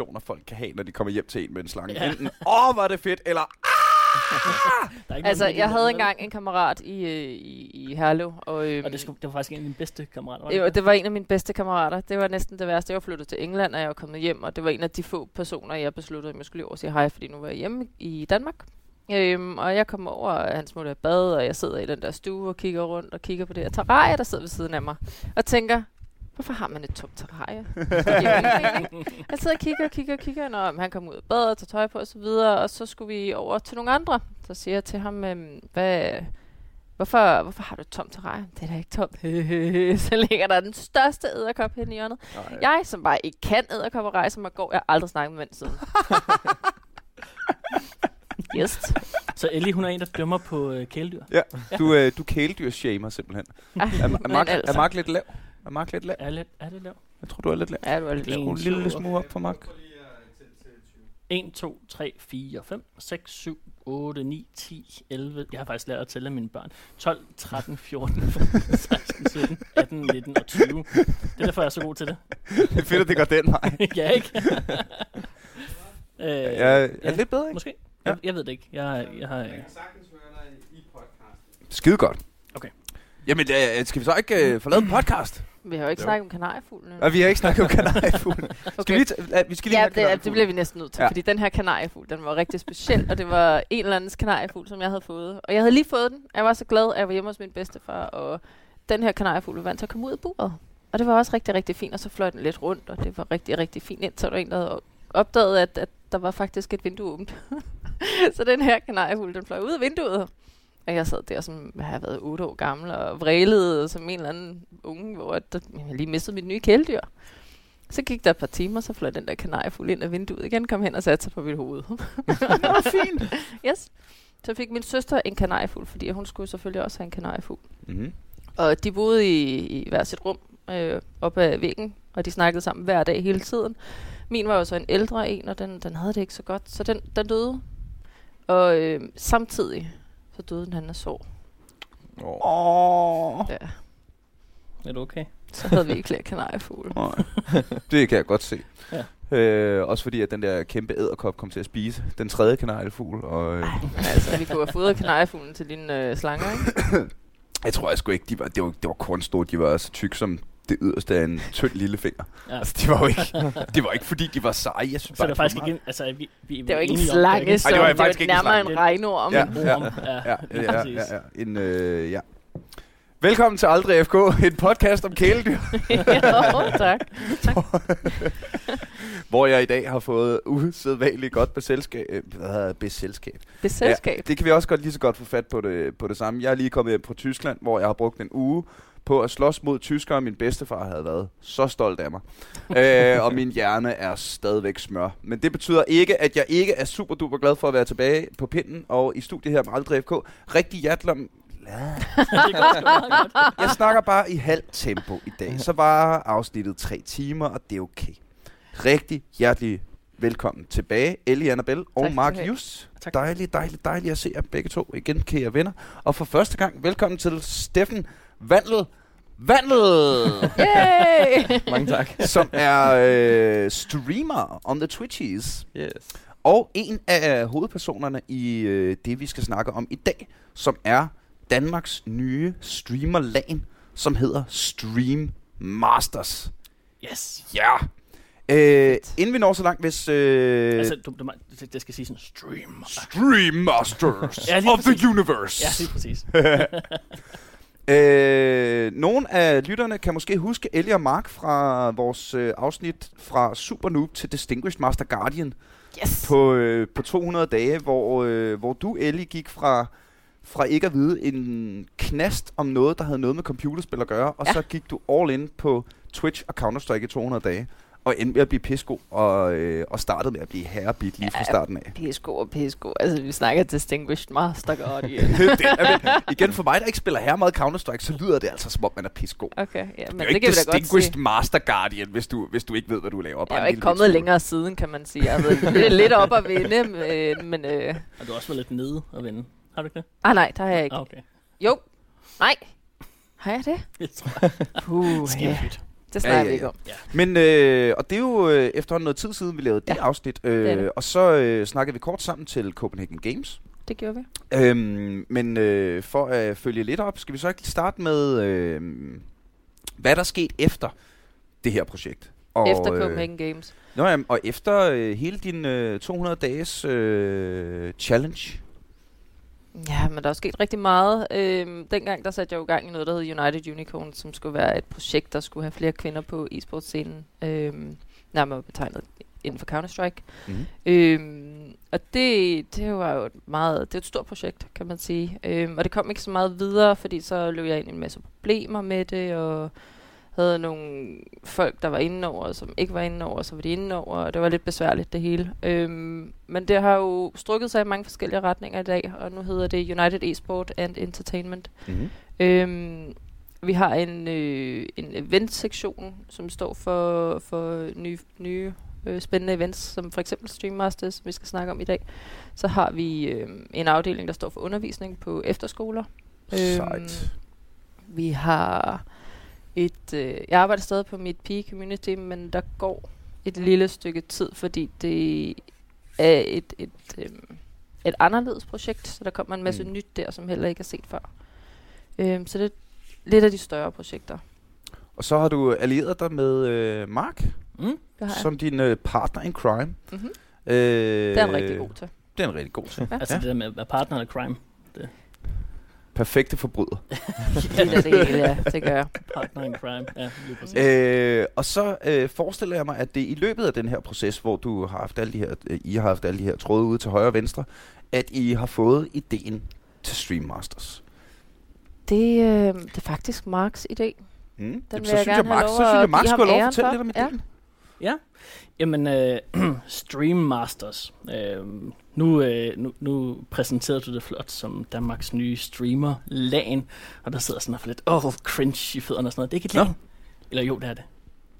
reaktioner, folk kan have, når de kommer hjem til en med en slange. Ja. Enten, åh, oh, var det fedt, eller er ikke Altså, jeg havde engang en kammerat i, øh, i, i Herlev, og, øhm, Og det, skulle, det var faktisk en af mine bedste kammerater. var Jo, ikke det var en af mine bedste kammerater. Det var næsten det værste. Jeg var flyttet til England, og jeg var kommet hjem, og det var en af de få personer, jeg besluttede, at jeg skulle lige over og sige hej, fordi nu var jeg hjemme i Danmark. Øhm, og jeg kommer over, og han smutter i bad, og jeg sidder i den der stue og kigger rundt og kigger på det her terrarie, der sidder ved siden af mig. Og tænker, hvorfor har man et tomt terrarie? Jeg sidder og kigger og kigger og kigger, når han kommer ud af badet og tager tøj på og så videre, og så skulle vi over til nogle andre. Så siger jeg til ham, øhm, hvad, Hvorfor, hvorfor har du et tomt terrarie? Det er da ikke tomt. så ligger der den største æderkop hen i hjørnet. Nej. Jeg, som bare ikke kan æderkopper, rejser mig går. Jeg har aldrig snakket med mænd siden. yes. Så Ellie, hun er en, der dømmer på øh, kæledyr. Ja, du, øh, du kæledyr-shamer simpelthen. Ej, Er, er, Mark, altså. er Mark lidt lav? Er Mark lidt lav? Er, lidt, er det lav? Jeg tror, du er lidt lav. Ja, du er lidt En, Skru en lille smule op for Mark. 1, 2, 3, 4, 5, 6, 7, 8, 9, 10, 11. Jeg har faktisk lært at tælle af mine børn. 12, 13, 14, 15, 16, 17, 18, 19 og 20. Det er derfor, jeg er så god til det. Det er fedt, at det går den vej. ja, ikke? øh, Jeg er lidt bedre, ikke? Måske. Ja. Jeg, jeg ved det ikke. Jeg, jeg har... Skide godt. Okay. Jamen, øh, skal vi så ikke øh, få lavet en podcast? Vi har jo ikke Jo. snakket om kanariefuglen. Og vi har ikke snakket om kanariefuglen. Skal vi Okay. lige vi skal lige Ja, det, det bliver vi næsten nødt til, Ja. fordi den her kanariefugl, den var rigtig speciel, og det var en eller andens kanariefugl, som jeg havde fået. Og jeg havde lige fået den. Jeg var så glad, at jeg var hjemme hos min bedstefar, og den her kanariefugl var vant til at komme ud af buret. Og det var også rigtig, rigtig fint, og så fløj den lidt rundt, og det var rigtig, rigtig fint, indtil der var en, der havde opdaget, at, at der var faktisk et vindue åbent. så den her kanariefugl, den fløj ud af vinduet. Og jeg sad der, som jeg har været otte år gammel, og vrælede som en eller anden unge, hvor at, der, jeg lige mistede mit nye kæledyr. Så gik der et par timer, så fløj den der kanariefugl ind af vinduet igen, kom hen og satte sig på mit hoved. det var fint. yes. Så fik min søster en kanariefugl, fordi hun skulle selvfølgelig også have en kanariefugl. Mm-hmm. Og de boede i, i hver sit rum øh, op ad væggen, og de snakkede sammen hver dag hele tiden. Min var jo så en ældre en, og den, den havde det ikke så godt, så den, den døde. Og øh, samtidig så døde den anden af sorg. Åh. Ja. Er du okay? Så havde vi ikke flere kanariefugle. Nej. Det kan jeg godt se. Ja. Øh, også fordi, at den der kæmpe æderkop kom til at spise den tredje kanariefugl. Og, øh, altså, vi kunne have fodret kanariefuglen til dine øh, slanger, ikke? jeg tror jeg sgu ikke, de var, det var, det var kornstore. De var så tykke som det yderste af en tynd lille finger. Ja. Altså, de var jo ikke, det var ikke fordi, de var seje. Jeg synes Så bare, det er faktisk ikke... en- Altså, vi, vi Det var ikke en det er slange, ikke- så det var det faktisk var ikke en nærmere slange. en regnorm. Ja. en. Ja, Ja, ja, ja, ja. En, øh, ja. Velkommen til Aldrig FK, en podcast om kæledyr, jo, tak. hvor jeg i dag har fået usædvanligt godt beselskab. Øh, hvad hedder det? beselskab. Beselskab. det kan vi også godt lige så godt få fat på det, på det samme. Jeg er lige kommet hjem fra Tyskland, hvor jeg har brugt en uge på at slås mod tyskere, og min bedstefar havde været så stolt af mig. øh, og min hjerne er stadigvæk smør. Men det betyder ikke, at jeg ikke er super duper glad for at være tilbage på pinden og i studiet her med Aldrig FK. Rigtig hjertelig. Jeg snakker bare i halvt tempo i dag. Så var afsnittet tre timer, og det er okay. Rigtig hjertelig velkommen tilbage, Ellie Annabelle og skal Mark. Tak. Dejligt, dejligt, dejligt at se jer begge to igen, kære venner. Og for første gang, velkommen til Steffen Vandel. Vandel! Yay! Mange tak. som er øh, streamer on the Twitchies. Yes. Og en af hovedpersonerne i øh, det, vi skal snakke om i dag, som er Danmarks nye streamerlan, som hedder Stream Masters. Yes. Ja! Øh, inden vi når så langt, hvis... Øh, Altså, du, du, det, skal sige sådan, stream. Stream Masters Ja, of the. Universe. Ja, lige præcis. Øh, nogle af lytterne kan måske huske og Mark fra vores øh, afsnit fra Super Noob til Distinguished Master Guardian Yes. på, øh, på 200 dage, hvor, øh, hvor du, Ellie, gik fra, fra ikke at vide en knast om noget, der havde noget med computerspil at gøre, og Ja. så gik du all in på Twitch og Counter-Strike i 200 dage, og endte med at blive pissegod, og, øh, og startede med at blive herrebit lige fra Ja. starten af. PSGO og PSGO. Altså, vi snakker Distinguished Master Guardian. det, er, men, igen, for mig, der ikke spiller her meget Counter-Strike, så lyder det altså, som om man er pissegod. Okay, ja, Men men det er det, ikke kan vi da godt Distinguished. Master Guardian, hvis du, hvis du ikke ved, hvad du laver. Jeg Bare er en jo ikke kommet smule. længere siden, kan man sige. Jeg har været lidt, lidt op at vinde, øh, men... Øh, Og du har også været lidt nede og vende. Har du ikke det? ah nej, der har jeg ikke. Ah, okay. Jo. Nej. Har jeg det? Jeg tror, Puh, det ja. Det snakker ja, ja, ja. vi ikke om. Men, øh, og det er jo øh, efterhånden noget tid siden, vi lavede ja. det afsnit. Øh, det det. Og så øh, snakkede vi kort sammen til Copenhagen Games. Det gjorde vi. Øhm, men øh, for at følge lidt op, skal vi så ikke starte med, øh, hvad der er sket efter det her projekt? Og, efter Copenhagen øh, Games. Nå, jamen, og efter øh, hele din øh, 200 dages øh, challenge. Ja, men der er sket rigtig meget. Øhm, dengang der satte jeg jo gang i noget, der hed United Unicorn, som skulle være et projekt, der skulle have flere kvinder på e-sportscenen. Øhm, nærmere betegnet inden for Counter-Strike. Mm-hmm. Øhm, og det, det var jo et meget, det er et stort projekt, kan man sige. Øhm, og det kom ikke så meget videre, fordi så løb jeg ind i en masse problemer med det, og havde nogle folk, der var inde over, som ikke var inde over, så var de inde over, og det var lidt besværligt det hele. Øhm, men det har jo strukket sig i mange forskellige retninger i dag, og nu hedder det United Esport and Entertainment. Mm-hmm. Øhm, vi har en, øh, en event-sektion, som står for, for nye, nye øh, spændende events, som for eksempel Stream Masters, som vi skal snakke om i dag. Så har vi øh, en afdeling, der står for undervisning på efterskoler. Sejt. Øhm, vi har et... Øh, jeg arbejder stadig på mit PE-community, men der går et lille stykke tid, fordi det er et, et, øh, et anderledes projekt, så der kommer en masse mm. nyt der, som heller ikke er set før. Øhm, så det er lidt af de større projekter. Og så har du allieret dig med øh, Mark, mm, som din øh, partner in crime. Mm-hmm. Øh, det er en rigtig god til. Det er en rigtig god til. ja. Altså det der med at være partner in crime. Det perfekte forbryder. ja, det, det hele, ja. Det gør jeg. Partner in crime, ja, øh, Og så øh, forestiller jeg mig, at det i løbet af den her proces, hvor du har haft alle de her, øh, I har haft alle de her tråde ude til højre og venstre, at I har fået ideen til Stream Masters. Det, øh, det er faktisk Marks idé. Mm. Den Jamen, så, synes jeg, Mark, så synes jeg, Mark skulle have lov at fortælle lidt om ideen. Ja. Ja. Jamen, øh, Stream Masters. Øh, nu, øh, nu, nu præsenterede du det flot som Danmarks nye streamer, LAN, og der sidder sådan og lidt, åh, oh, cringe i fødderne og sådan noget. Det er ikke et LAN. Eller jo, det er det.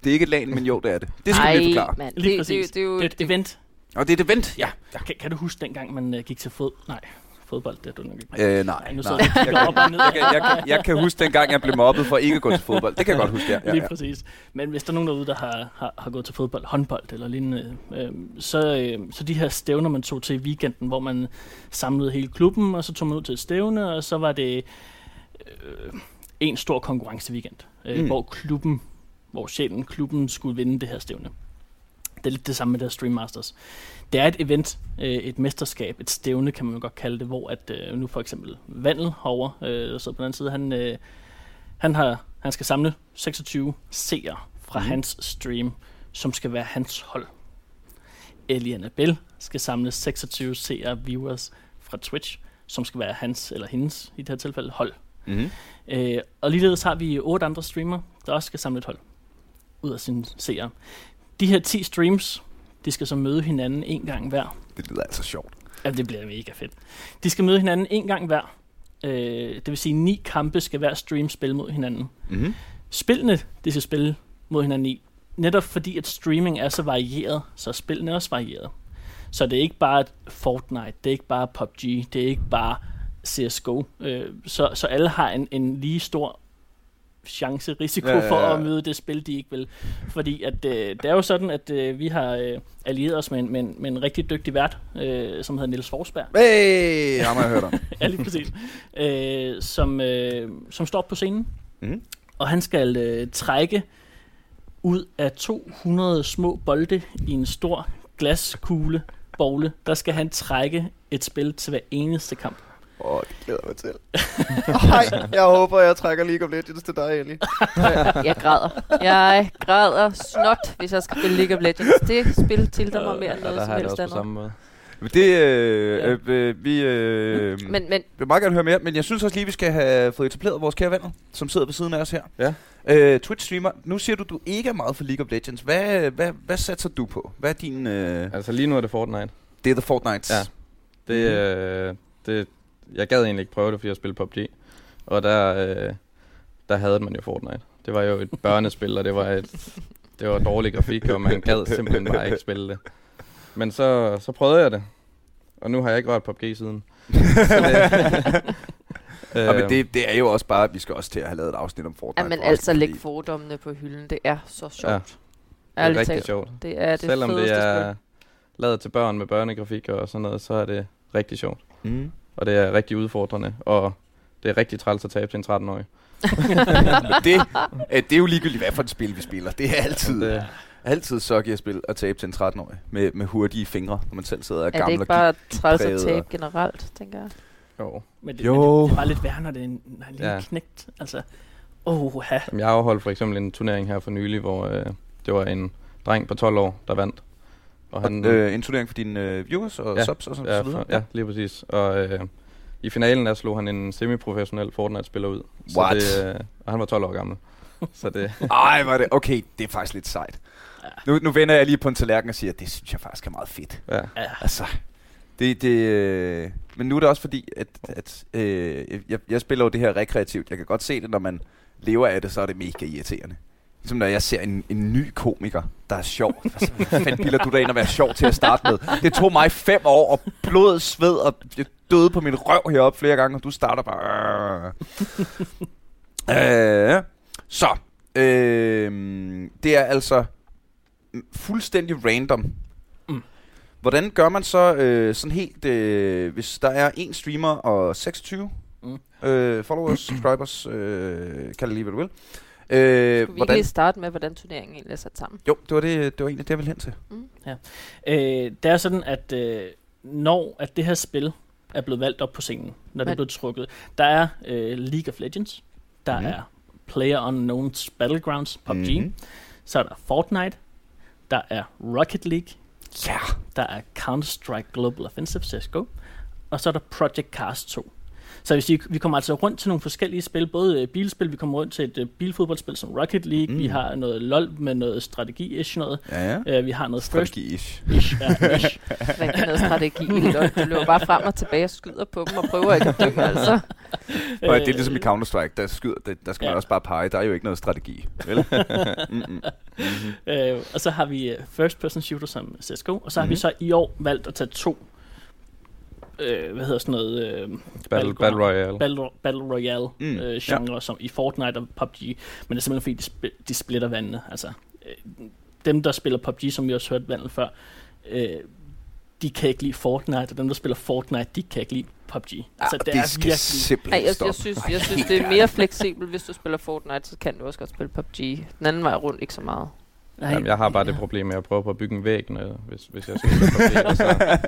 Det er ikke et LAN, men jo, det er det. Det skal Ej, vi forklare. Man, Lige det, præcis. Det, det, det, det er et event. Og det er et event, ja. ja. Kan, kan du huske dengang, man uh, gik til fod? Nej, fodbold, det er du nok ikke. Øh, nej. nu nej. Jeg, jeg, jeg, jeg, jeg, jeg kan huske dengang, jeg blev mobbet for ikke at gå til fodbold. Det kan jeg godt huske, ja. ja Lige præcis. Men hvis der er nogen derude, der har, har, har gået til fodbold, håndbold eller lignende, øh, så, øh, så de her stævner, man tog til i weekenden, hvor man samlede hele klubben, og så tog man ud til et stævne, og så var det øh, en stor konkurrenceweekend, øh, mm. hvor klubben, hvor sjælen klubben skulle vinde det her stævne. Det er lidt det samme med det Stream Masters. Det er et event, øh, et mesterskab, et stævne kan man jo godt kalde det, hvor at øh, nu for eksempel Vandel herovre, øh, der sidder på den anden side, han, øh, han, har, han skal samle 26 seere fra mm. hans stream, som skal være hans hold. Ellie Annabelle skal samle 26 seere viewers fra Twitch, som skal være hans eller hendes, i det her tilfælde, hold. Mm. Øh, og ligeledes har vi otte andre streamere, der også skal samle et hold ud af sine seere. De her 10 streams, de skal så møde hinanden en gang hver. Det lyder altså sjovt. Ja, det bliver mega fedt. De skal møde hinanden en gang hver. Øh, det vil sige, ni kampe skal hver stream spille mod hinanden. Mm-hmm. Spillene, de skal spille mod hinanden i. Netop fordi, at streaming er så varieret, så er spillene også varieret. Så det er ikke bare Fortnite, det er ikke bare PUBG, det er ikke bare CSGO. Øh, så, så alle har en, en lige stor chance, risiko ja, ja, ja. for at møde det spil, de ikke vil. Fordi at, øh, det er jo sådan, at øh, vi har øh, allieret os med en, med, en, med en rigtig dygtig vært, øh, som hedder Niels Forsberg. Hey, har man hørt om. ja, lige præcis. Øh, som, øh, som står på scenen. Mm. Og han skal øh, trække ud af 200 små bolde i en stor glaskugle, bogle, der skal han trække et spil til hver eneste kamp. Åh, oh, det glæder mig til. Hej, jeg håber, jeg trækker League of Legends til dig, Ellie. jeg græder. Jeg græder snot, hvis jeg skal spille League of Legends. Det spil til mig mere end noget ja, som helst andet. på samme måde. Det, øh, ja. øh, vi øh, men, men, vil meget gerne høre mere, men jeg synes også lige, vi skal have fået etableret vores kære venner, som sidder ved siden af os her. Ja. Øh, Twitch-streamer, nu siger du, du ikke er meget for League of Legends. Hvad, hvad, hvad satser du på? Hvad er din... Øh... Altså lige nu er det Fortnite. Det er The Fortnite. Ja. Det, mm-hmm. øh, det, jeg gad egentlig ikke prøve det, fordi jeg spillede PUBG. Og der, øh, der havde man jo Fortnite. Det var jo et børnespil, og det var, et, det var dårlig grafik, og man gad simpelthen bare ikke spille det. Men så, så prøvede jeg det, og nu har jeg ikke rørt PUBG siden. det, Og men det, det er jo også bare, at vi skal også til at have lavet et afsnit om Fortnite. Ja, men altså læg fordommene på hylden. Det er så sjovt. Ja. Ja. det er Ærligt rigtig talt. sjovt. Det er det Selvom det er spil. lavet til børn med børnegrafik og sådan noget, så er det rigtig sjovt. Mm. Og det er rigtig udfordrende, og det er rigtig træls at tabe til en 13-årig. men det, øh, det er jo ligegyldigt, hvad for et spil vi spiller. Det er altid, Det, altid sucky at spille at tabe til en 13-årig med, med hurtige fingre, når man selv sidder og er Er det gammel ikke og bare træls at tabe og- generelt, tænker jeg? jo. Men det, Jo. Men det, det er bare lidt værre, når det er en, når en lille Ja. knægt. Altså, åh, ha. Jamen, jeg afholdt for eksempel en turnering her for nylig, hvor øh, det var en dreng på 12 år, der vandt. Og Han, øh, en turnering for dine øh, viewers og Ja. subs og så, ja, så videre? for, ja, lige præcis. Og øh, i finalen der slog han en semiprofessionel Fortnite-spiller ud. What? Så det, øh, og han var 12 år gammel. Så det, Ej, var det okay. Det er faktisk lidt sejt. Nu, nu vender jeg lige på en tallerken og siger, at det synes jeg faktisk er meget fedt. ja. Ja. Altså, det, det, øh, men nu er det også fordi, at, at øh, jeg, jeg spiller jo det her rekreativt. Jeg kan godt se det, når man lever af det, så er det mega irriterende. Ligesom når jeg ser en, en ny komiker, der er sjov. Altså, hvad fanden bilder du dig ind at være sjov til at starte med? Det tog mig fem år, og blod, sved, og jeg døde på min røv heroppe flere gange, og du starter bare... øh, så, øh, det er altså fuldstændig random. Mm. Hvordan gør man så øh, sådan helt, øh, hvis der er en streamer og 26 Mm. øh, followers, subscribers, øh, kald det lige, hvad du vil. Øh, Skulle vi ikke lige starte med, hvordan turneringen egentlig er sat sammen? Jo, det var, det, det var egentlig det, jeg ville hen til. Øh, det er sådan, at øh, når at det her spil er blevet valgt op på scenen, når det er blevet trukket, der er øh, League of Legends, der mm. er Player Unknown's Battlegrounds, PUBG, mm. så er der Fortnite, der er Rocket League, Ja. der er Counter-Strike Global Offensive, CSGO, og så er der Project Cars 2. Så hvis vi, vi kommer altså rundt til nogle forskellige spil, både øh, bilspil, vi kommer rundt til et øh, bilfodboldspil som Rocket League, Mm. vi har noget LoL med noget strategi-ish noget, Ja, ja. øh, vi har noget first Strategi-ish. ish, ja, ish. Noget strategi. i. Du løber bare frem og tilbage og skyder på dem og prøver ikke at dø, altså. Og det er ligesom i Counter-Strike, der, skyder, der, der skal man Ja. også bare pege. Der er jo ikke noget strategi. Vel? Mm-hmm. Øh, og så har vi øh, first person shooter som CSGO, og så har Mhm. vi så i år valgt at tage to, øh, hvad hedder sådan noget, øh, Battle, Battle Royale. Battle, Battle Royale Mm, øh, genre, som i Fortnite og PUBG, men det er simpelthen fordi, de, sp- de splitter vandene. Altså, øh, dem, der spiller PUBG, som vi også hørte vandet før, øh, de kan ikke lide Fortnite, og dem, der spiller Fortnite, de kan ikke lide PUBG. Altså, Ah, det, det er skal virkelig... simpelthen Ej, jeg, jeg, synes, jeg synes, det er mere fleksibelt. Hvis du spiller Fortnite, så kan du også godt spille PUBG. Den anden vej rundt ikke så meget. Nej, Jamen, jeg har bare det problem med at prøve på at bygge en væg, når, hvis, hvis jeg skal PUBG, og så,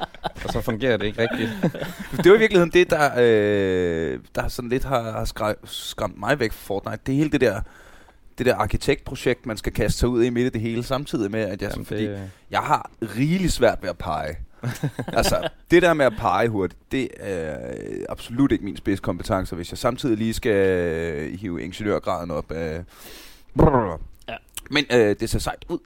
og så fungerer det ikke rigtigt. Det var i virkeligheden det, der, øh, der sådan lidt har, har skræ- skræmt mig væk fra Fortnite. Det er hele det der, det der arkitektprojekt, man skal kaste sig ud i midt i det hele, samtidig med, at jeg, sådan, Jamen, fordi det, jeg har rigeligt svært ved at pege. altså, det der med at pege hurtigt, det er absolut ikke min spidskompetence, hvis jeg samtidig lige skal hive ingeniørgraden op af... Ja. Men øh, det ser sejt ud.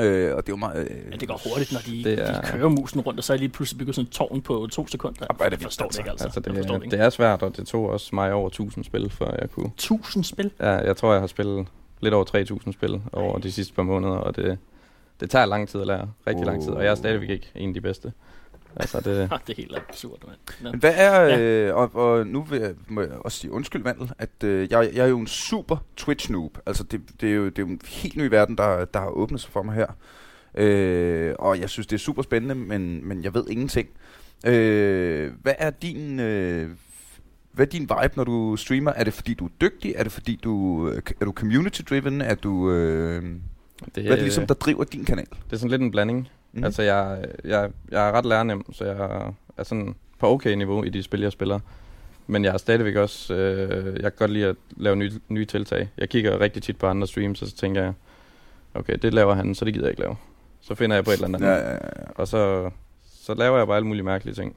Øh, og det er jo meget... Øh, Ja, det går hurtigt, når de, Det det er- de kører musen rundt, og så er lige pludselig bygget sådan en tårn på to sekunder. Er det jeg forstår det ikke, altså. altså, jeg forstår det det, ikke. det er svært, og det tog også mig over 1000 spil, før jeg kunne. 1000 spil? Ja, jeg tror, jeg har spillet lidt over 3000 spil over de sidste par måneder, og det, det tager lang tid at lære. Rigtig lang tid, og jeg er stadigvæk ikke en af de bedste. Altså, det, det er helt absurd, mand. Men hvad er, Ja. øh, og, og nu vil jeg, må jeg også sige undskyld, Vandel, at øh, jeg, jeg er jo en super Twitch-noob. Altså, det, det, er jo, det er jo en helt ny verden, der, der har åbnet sig for mig her. Øh, og jeg synes, det er super spændende, men, men jeg ved ingenting. Øh, hvad er din... Øh, hvad er din vibe, når du streamer? Er det fordi, du er dygtig? Er det fordi, du øh, er du community-driven? Er du... Øh, det, hvad er det ligesom, der driver din kanal? det er sådan lidt en blanding. Mm. Altså, jeg, jeg, jeg er ret lærnem, så jeg er sådan på okay niveau i de spil, jeg spiller. Men jeg er stadigvæk også... Øh, jeg kan godt lide at lave nye, nye tiltag. Jeg kigger rigtig tit på andre streams, og så tænker jeg, okay, det laver han, så det gider jeg ikke lave. Så finder jeg på et eller andet. Ja, ja, ja. Og så, så laver jeg bare alle mulige mærkelige ting.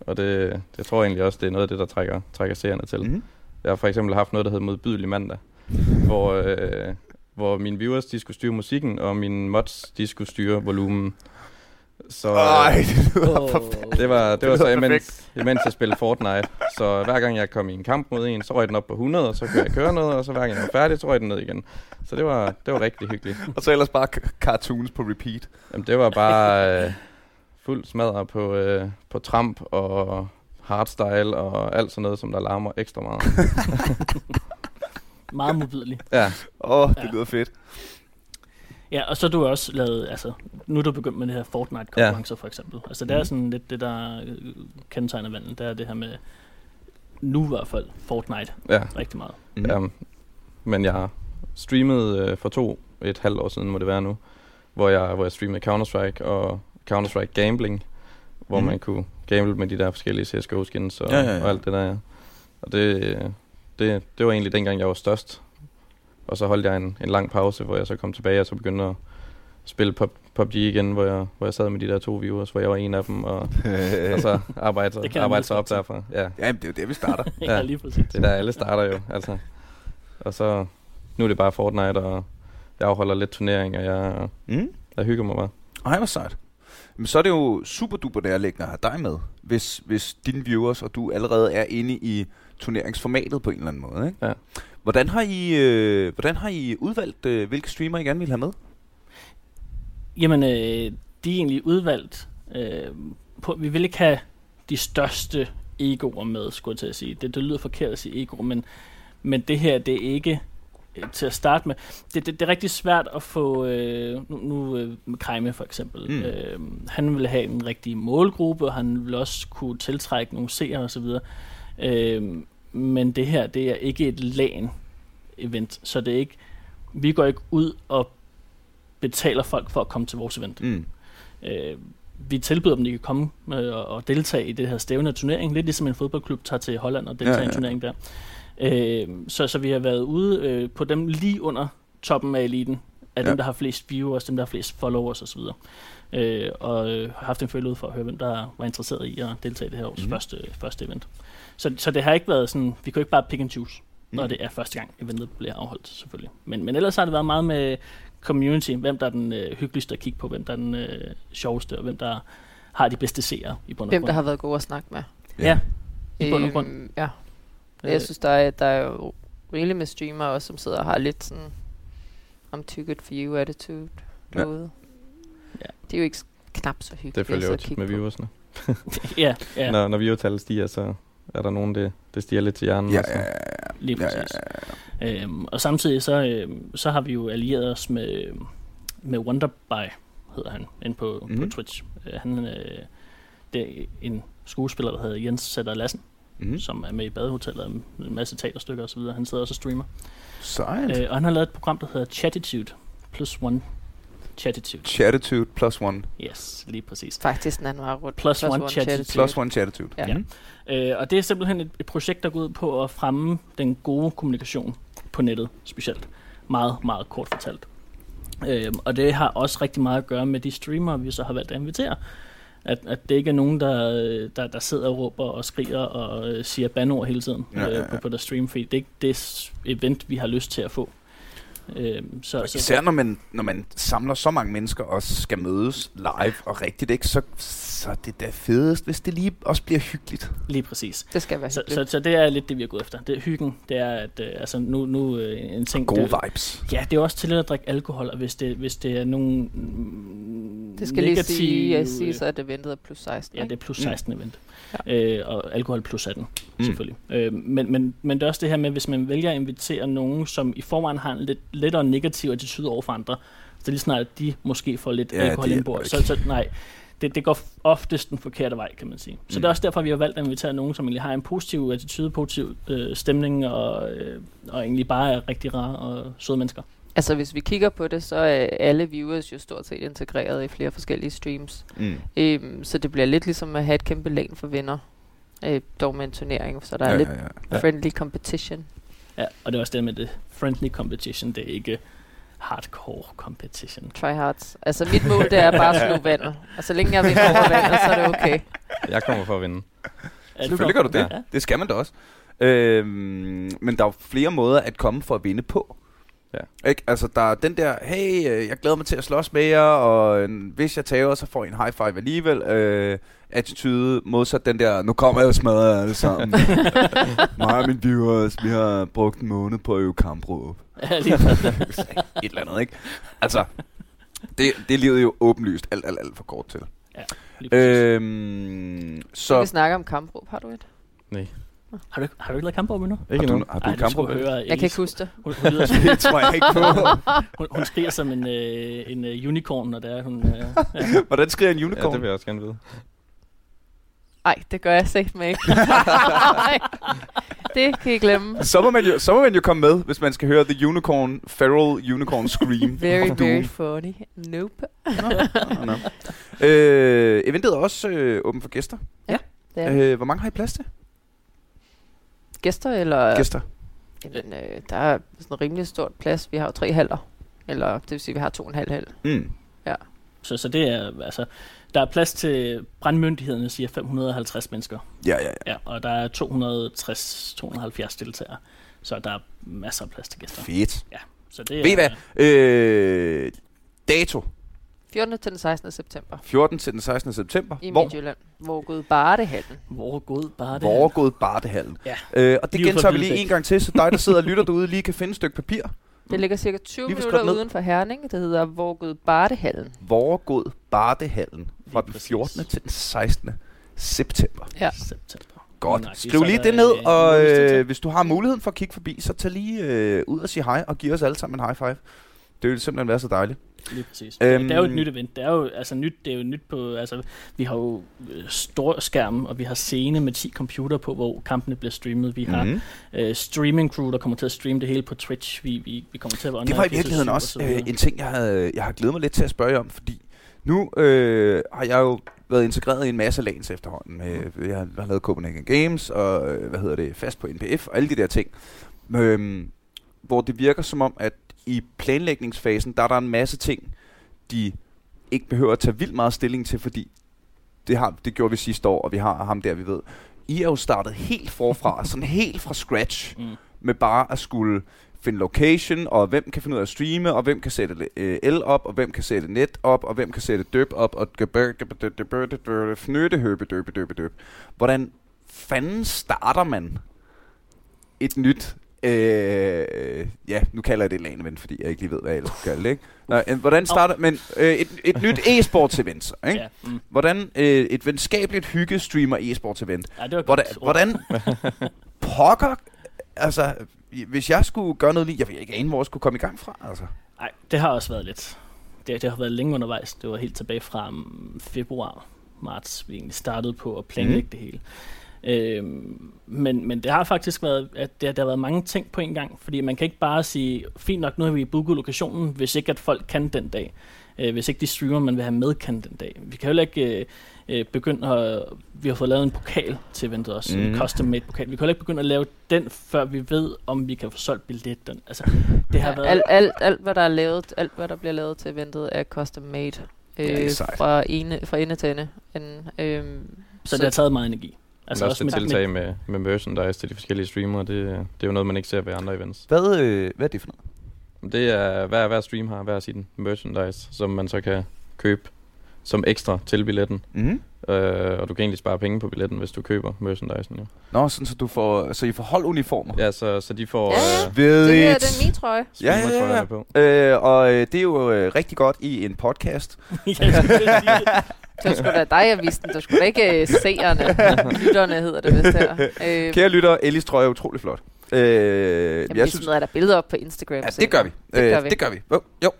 Og det, det tror jeg egentlig også, det er noget af det, der trækker, trækker seerne til. Mm. Jeg har for eksempel haft noget, der hedder Modbydelig Mandag, hvor, øh, hvor mine viewers, de skulle styre musikken, og mine mods, de skulle styre volumen. Så øh, Ej, det lyder Åh. forfærdeligt. det var, det var lyder så imens, imens jeg spillede Fortnite. Så hver gang jeg kom i en kamp mod en, så røg den op på 100, og så kunne jeg køre noget, og så hver gang jeg var færdig, så røg den ned igen. Så det var, det var rigtig hyggeligt. Og så ellers bare cartoons på repeat. Jamen, det var bare øh, fuld smadret på, øh, på tramp og hardstyle og alt sådan noget, som der larmer ekstra meget. Meget modbydelig. ja, Åh, oh, det Ja. lyder fedt. Ja, og så har du også lavet, altså, nu er du begyndt med det her Fortnite-konkurrencer for eksempel. Altså, det er Mhm. sådan lidt det, der øh, kendetegner vandet. Det er det her med, nu i hvert fald, Fortnite ja. rigtig meget. Mm. Mm. Um, men jeg har streamet øh, for to, et halvt år siden må det være nu, hvor jeg, hvor jeg streamede Counter-Strike og Counter-Strike Gambling, hvor mm. man kunne gamble med de der forskellige CSGO-skins og, Ja, ja, ja. og alt det der. Ja. Og det, det, det var egentlig dengang, jeg var størst. Og så holdt jeg en, en lang pause, hvor jeg så kom tilbage og så begyndte at spille pub, PUBG igen, hvor jeg, hvor jeg sad med de der to viewers, hvor jeg var en af dem, og, og så arbejde, Det kan jeg arbejde sig op derfra. Ja. Ja, det er jo der, vi starter. Ja, Ja. lige præcis. Det er der alle starter jo, altså. Og så, nu er det bare Fortnite, og jeg afholder lidt turneringer, jeg, Mm. jeg hygger mig bare. Ej, hvor sejt. Men så er det jo super duper nærliggende at have dig med, hvis, hvis dine viewers og du allerede er inde i turneringsformatet på en eller anden måde. Ikke? Ja. Hvordan, har I, øh, hvordan har I udvalgt, øh, hvilke streamer I gerne vil have med? Jamen, øh, de er egentlig udvalgt. Øh, på, vi vil ikke have de største egoer med, skulle jeg til at sige. Det, det lyder forkert at sige ego, men, men det her, det er ikke øh, til at starte med. Det, det, det er rigtig svært at få, øh, nu, nu øh, med Krejme for eksempel, Mm. mm. øh, han vil have en rigtig målgruppe, og han vil også kunne tiltrække nogle seere osv. Øh, men det her, det er ikke et LAN-event, så det er ikke, vi går ikke ud og betaler folk for at komme til vores event. Mm. Øh, vi tilbyder dem, at de kan komme øh, og, og deltage i det her stævne turnering, lidt ligesom en fodboldklub tager til Holland og deltager Ja, ja, i en turnering der. Øh, så, så vi har været ude øh, på dem lige under toppen af eliten, af Ja. dem, der har flest viewers, dem, der har flest followers osv. Øh, og øh, har haft en følge ud for at høre, hvem der var interesseret i at deltage i det her års mm. første, første event. Så, så det har ikke været sådan, vi kan jo ikke bare pick and choose, når Mm. det er første gang, eventet bliver afholdt selvfølgelig. Men, men ellers har det været meget med community, hvem der er den øh, hyggeligste at kigge på, hvem der er den øh, sjoveste, og hvem der har de bedste seere i bund og Hvem grund. der har været gode at snakke med. Ja, i bund og grund. Øhm, ja. Øh. Jeg synes, der er, der er jo rigeligt med streamere også, som sidder og har lidt sådan I'm too good for you attitude Ja. derude. Ja. Det er jo ikke knap så hyggeligt Det følger jo tit med på. viewersne. ja, ja, Ja. Når, når viewertallet stiger, så er der nogen, det, det stiger lidt til hjernen. Ja, og så. ja, ja, lige ja, præcis. ja, ja. Øhm, og samtidig så, øhm, så har vi jo allieret os med, med Wonderby, hedder han, inde på, mm-hmm. Mhm. på Twitch. Øh, han øh, det er en skuespiller, der hedder Jens Sætter Lassen, Mm. mm. som er med i Badehotellet, og en masse teaterstykker osv. Han sidder også og streamer. Sejt. Øh, og han har lavet et program, der hedder Chatitude plus one. Chatitude. Chatitude plus one. Yes, lige præcis. Faktisk den anden vej rundt. Plus one chat- Plus one chatitude. Ja. Mhm. Øh, og det er simpelthen et, et projekt, der går ud på at fremme den gode kommunikation på nettet, specielt. Meget, meget kort fortalt. Øh, og det har også rigtig meget at gøre med de streamere, vi så har valgt at invitere. At, at det ikke er nogen, der, der, der sidder og råber og skriger og øh, siger bandord hele tiden Ja, ja, ja. øh, på, på deres streamfeed. Det er ikke det event, vi har lyst til at få. Øh, så, så, Især når man, når man samler så mange mennesker og skal mødes live og rigtigt, ikke, så, så er det da fedest, hvis det lige også bliver hyggeligt. lige præcis. Det skal være Så, hyggeligt. så, så det er lidt det, vi er gået efter. Det er hyggen. Det er, at øh, altså nu, nu øh, en ting... Gode det, vibes. Ja, det er også til at drikke alkohol, og hvis det, hvis det er nogle mm, det skal lige negative, sige, jeg siger så, at det ventede plus 16. Ja, det ikke? er plus Mm. 16 event. Øh, og alkohol plus 18, Mm. mm. selvfølgelig. Øh, men, men, men det er også det her med, hvis man vælger at invitere nogen, som i forvejen har en lidt lettere negativ attitude over for andre, så lige snart de måske får lidt Ja, alkohol indbord, så, så nej, det, det går oftest den forkerte vej, kan man sige. Så Mm. det er også derfor, vi har valgt at invitere nogen, som egentlig har en positiv attitude, positiv øh, stemning, og, øh, og egentlig bare er rigtig rare og søde mennesker. Altså, hvis vi kigger på det, så er alle viewers jo stort set integreret i flere forskellige streams. Mm. Øhm, så det bliver lidt ligesom at have et kæmpe lag for venner. Øh, dog med en turnering, så der er ja, lidt ja, ja. Ja. friendly competition. Ja, og det er også det med det friendly competition, det er ikke hardcore competition. Tryhards. Altså, mit mål, det er bare at slå vandet. Og så længe jeg vinder over vandet, så er det okay. Jeg kommer for at vinde. Er Selvfølgelig gør du det. Ja. Det skal man da også. Øhm, men der er jo flere måder at komme for at vinde på. Ja. Ikke? Altså, der er den der, hey, øh, jeg glæder mig til at slås med jer, og øh, hvis jeg tager, så får I en high five alligevel. Øh, attitude modsat den der, nu kommer jeg og smadrer jer alle sammen. Mig og mine viewers, vi har brugt en måned på at øve kampråb. Ja, lige præcis. Et eller andet, ikke? Altså, det, det livet jo åbenlyst alt, alt, alt for kort til. Ja. Øhm, Så vi snakker om kampråb. Har du et? Har du, ikke- har du ikke lavet kamp endnu? har Ikke du, nu. har du et du kamp skulle høre Jeg kan ikke huske det. Hun, hun, lyder, som- Det tror jeg ikke på. hun, hun skriger som en, øh, en øh, unicorn, når det er, hun... Øh, ja. Hvordan skriver en Ja, unicorn? det vil jeg også gerne vide. Nej, det gør jeg sagt mig ikke. Det kan I glemme. så, må man jo, så må man jo komme med, hvis man skal høre The Unicorn, Feral Unicorn Scream. Very, very funny. Nope. Nå, nå. Øh, eventet er også øh, åben for gæster. Det er. Øh, hvor mange har I plads til? Gæster eller... Gæster. Jamen, øh, der er sådan en rimelig stort plads. Vi har jo tre halder. Eller det vil sige, vi har to og en halv hal. Mm. Så, så det er, altså, der er plads til brandmyndighederne, siger 550 mennesker. Ja, ja, ja. Ja, og der er 260-270 deltagere. Så der er masser af plads til gæster. Fedt. Så det er, Ved I hvad? Øh, dato. 14. til den 16. september 14 til den 16. september. i hvor Midtjylland. Hvor Gud Bartehallen. Hvor god bare det hvor gået Bartehallen. Ja. Øh, og det Lige gentager vi lige en gang til, så dig, der sidder og lytter derude, lige kan finde et stykke papir. Det ligger cirka 20 Lige minutter ned. uden for Herning. Det hedder Bartehallen. Hvor gået Bartehallen fra den præcis. 14. til den 16. september. Ja. september. Godt. Nøjagtigt. Skriv lige det ned, og øh, hvis du har muligheden for at kigge forbi, så tag lige øh, ud og sige hej, og giv os alle sammen en high five. Det vil simpelthen være så dejligt. Lige præcis. Øhm, det er jo et nyt event. Det er jo altså nyt, det er jo nyt på, altså vi har jo øh, stor skærm, og vi har scene med 10 computer på, hvor kampene bliver streamet. Vi har Mhm. øh, streaming crew, der kommer til at streame det hele på Twitch. Vi, vi, vi kommer til at være Det var i virkeligheden 24/7 også øh, en ting, jeg, havde, jeg har glædet mig lidt til at spørge om, fordi nu øh, har jeg jo været integreret i en masse lanes efterhånden. Med, jeg har lavet Copenhagen Games, og øh, hvad hedder det, fast på NPF, og alle de der ting. Øhm, hvor det virker som om, at i planlægningsfasen, der er der en masse ting, de ikke behøver at tage vildt meget stilling til, fordi det, har, det gjorde vi sidste år, og vi har ham der, vi ved. I er jo startet helt forfra, sådan helt fra scratch Mm. med bare at skulle finde location, og hvem kan finde ud af at streame, og hvem kan sætte øh, el op, og hvem kan sætte net op, og hvem kan sætte døb op, og fnødehøbe, døbe, døbe, døbe. Hvordan fanden starter man et nyt, øh, ja, nu kalder jeg det et LAN-event, fordi jeg ikke lige ved, hvad jeg ellers kalde det, ikke? Nå, øh, hvordan starter man øh, et, et nyt e-sports event, så, ikke? Ja, mm. Hvordan øh, et venskabeligt hygge-streamer e-sports event, ja, det var hvordan, godt. hvordan pokker, altså, hvis jeg skulle gøre noget lige, jeg vil ikke ane, hvor jeg skulle komme i gang fra, altså. Nej, det har også været lidt. Det, det har været længe undervejs. Det var helt tilbage fra um, februar, marts, vi egentlig startede på at planlægge mm. det hele. Øhm, men, men det har faktisk været, at det, der har været mange ting på en gang, fordi man kan ikke bare sige, fint nok, nu har vi booket lokationen, hvis ikke at folk kan den dag. Øh, hvis ikke de streamer, man vil have med, kan den dag. Vi kan heller ikke øh, øh, begynde at... Vi har fået lavet en pokal til eventet også, mm. Mhm. en custom made pokal. Vi kan heller ikke begynde at lave den, før vi ved, om vi kan få solgt billetten. Altså, det har Ja, været... alt, alt, alt, hvad der er lavet, alt, hvad der bliver lavet til eventet, er custom made. Ja, det er Øh, sejt. fra, ene, fra ende til ende. En, øhm, Så det har taget meget energi. Altså også det med- tiltag med, med merchandise til de forskellige streamere, det, det er jo noget, man ikke ser ved andre events. Hvad, øh, hvad er det for noget? Det er, hver, hver stream har hver sin merchandise, som man så kan købe som ekstra til billetten. Mm-hmm. Øh, og du kan egentlig spare penge på billetten, hvis du køber merchandisen. Jo. Nå, sådan så du får, så I får holduniformer. Ja, så, så de får Ja, ja. øh, Ved det er min trøje. Ja, ja, ja, ja. på. Øh, og øh, det er jo øh, rigtig godt i en podcast. ja, skulle det. Var sgu da dig, jeg viste den. Det var sgu da ikke øh, seerne. Lytterne hedder det vist her. Øh, Kære lytter, Ellis trøje er utrolig flot. Øh, jamen, jeg vi synes, smider der billeder op på Instagram. ja, det gør vi. Det gør øh, vi. Det gør vi. Jo, jo.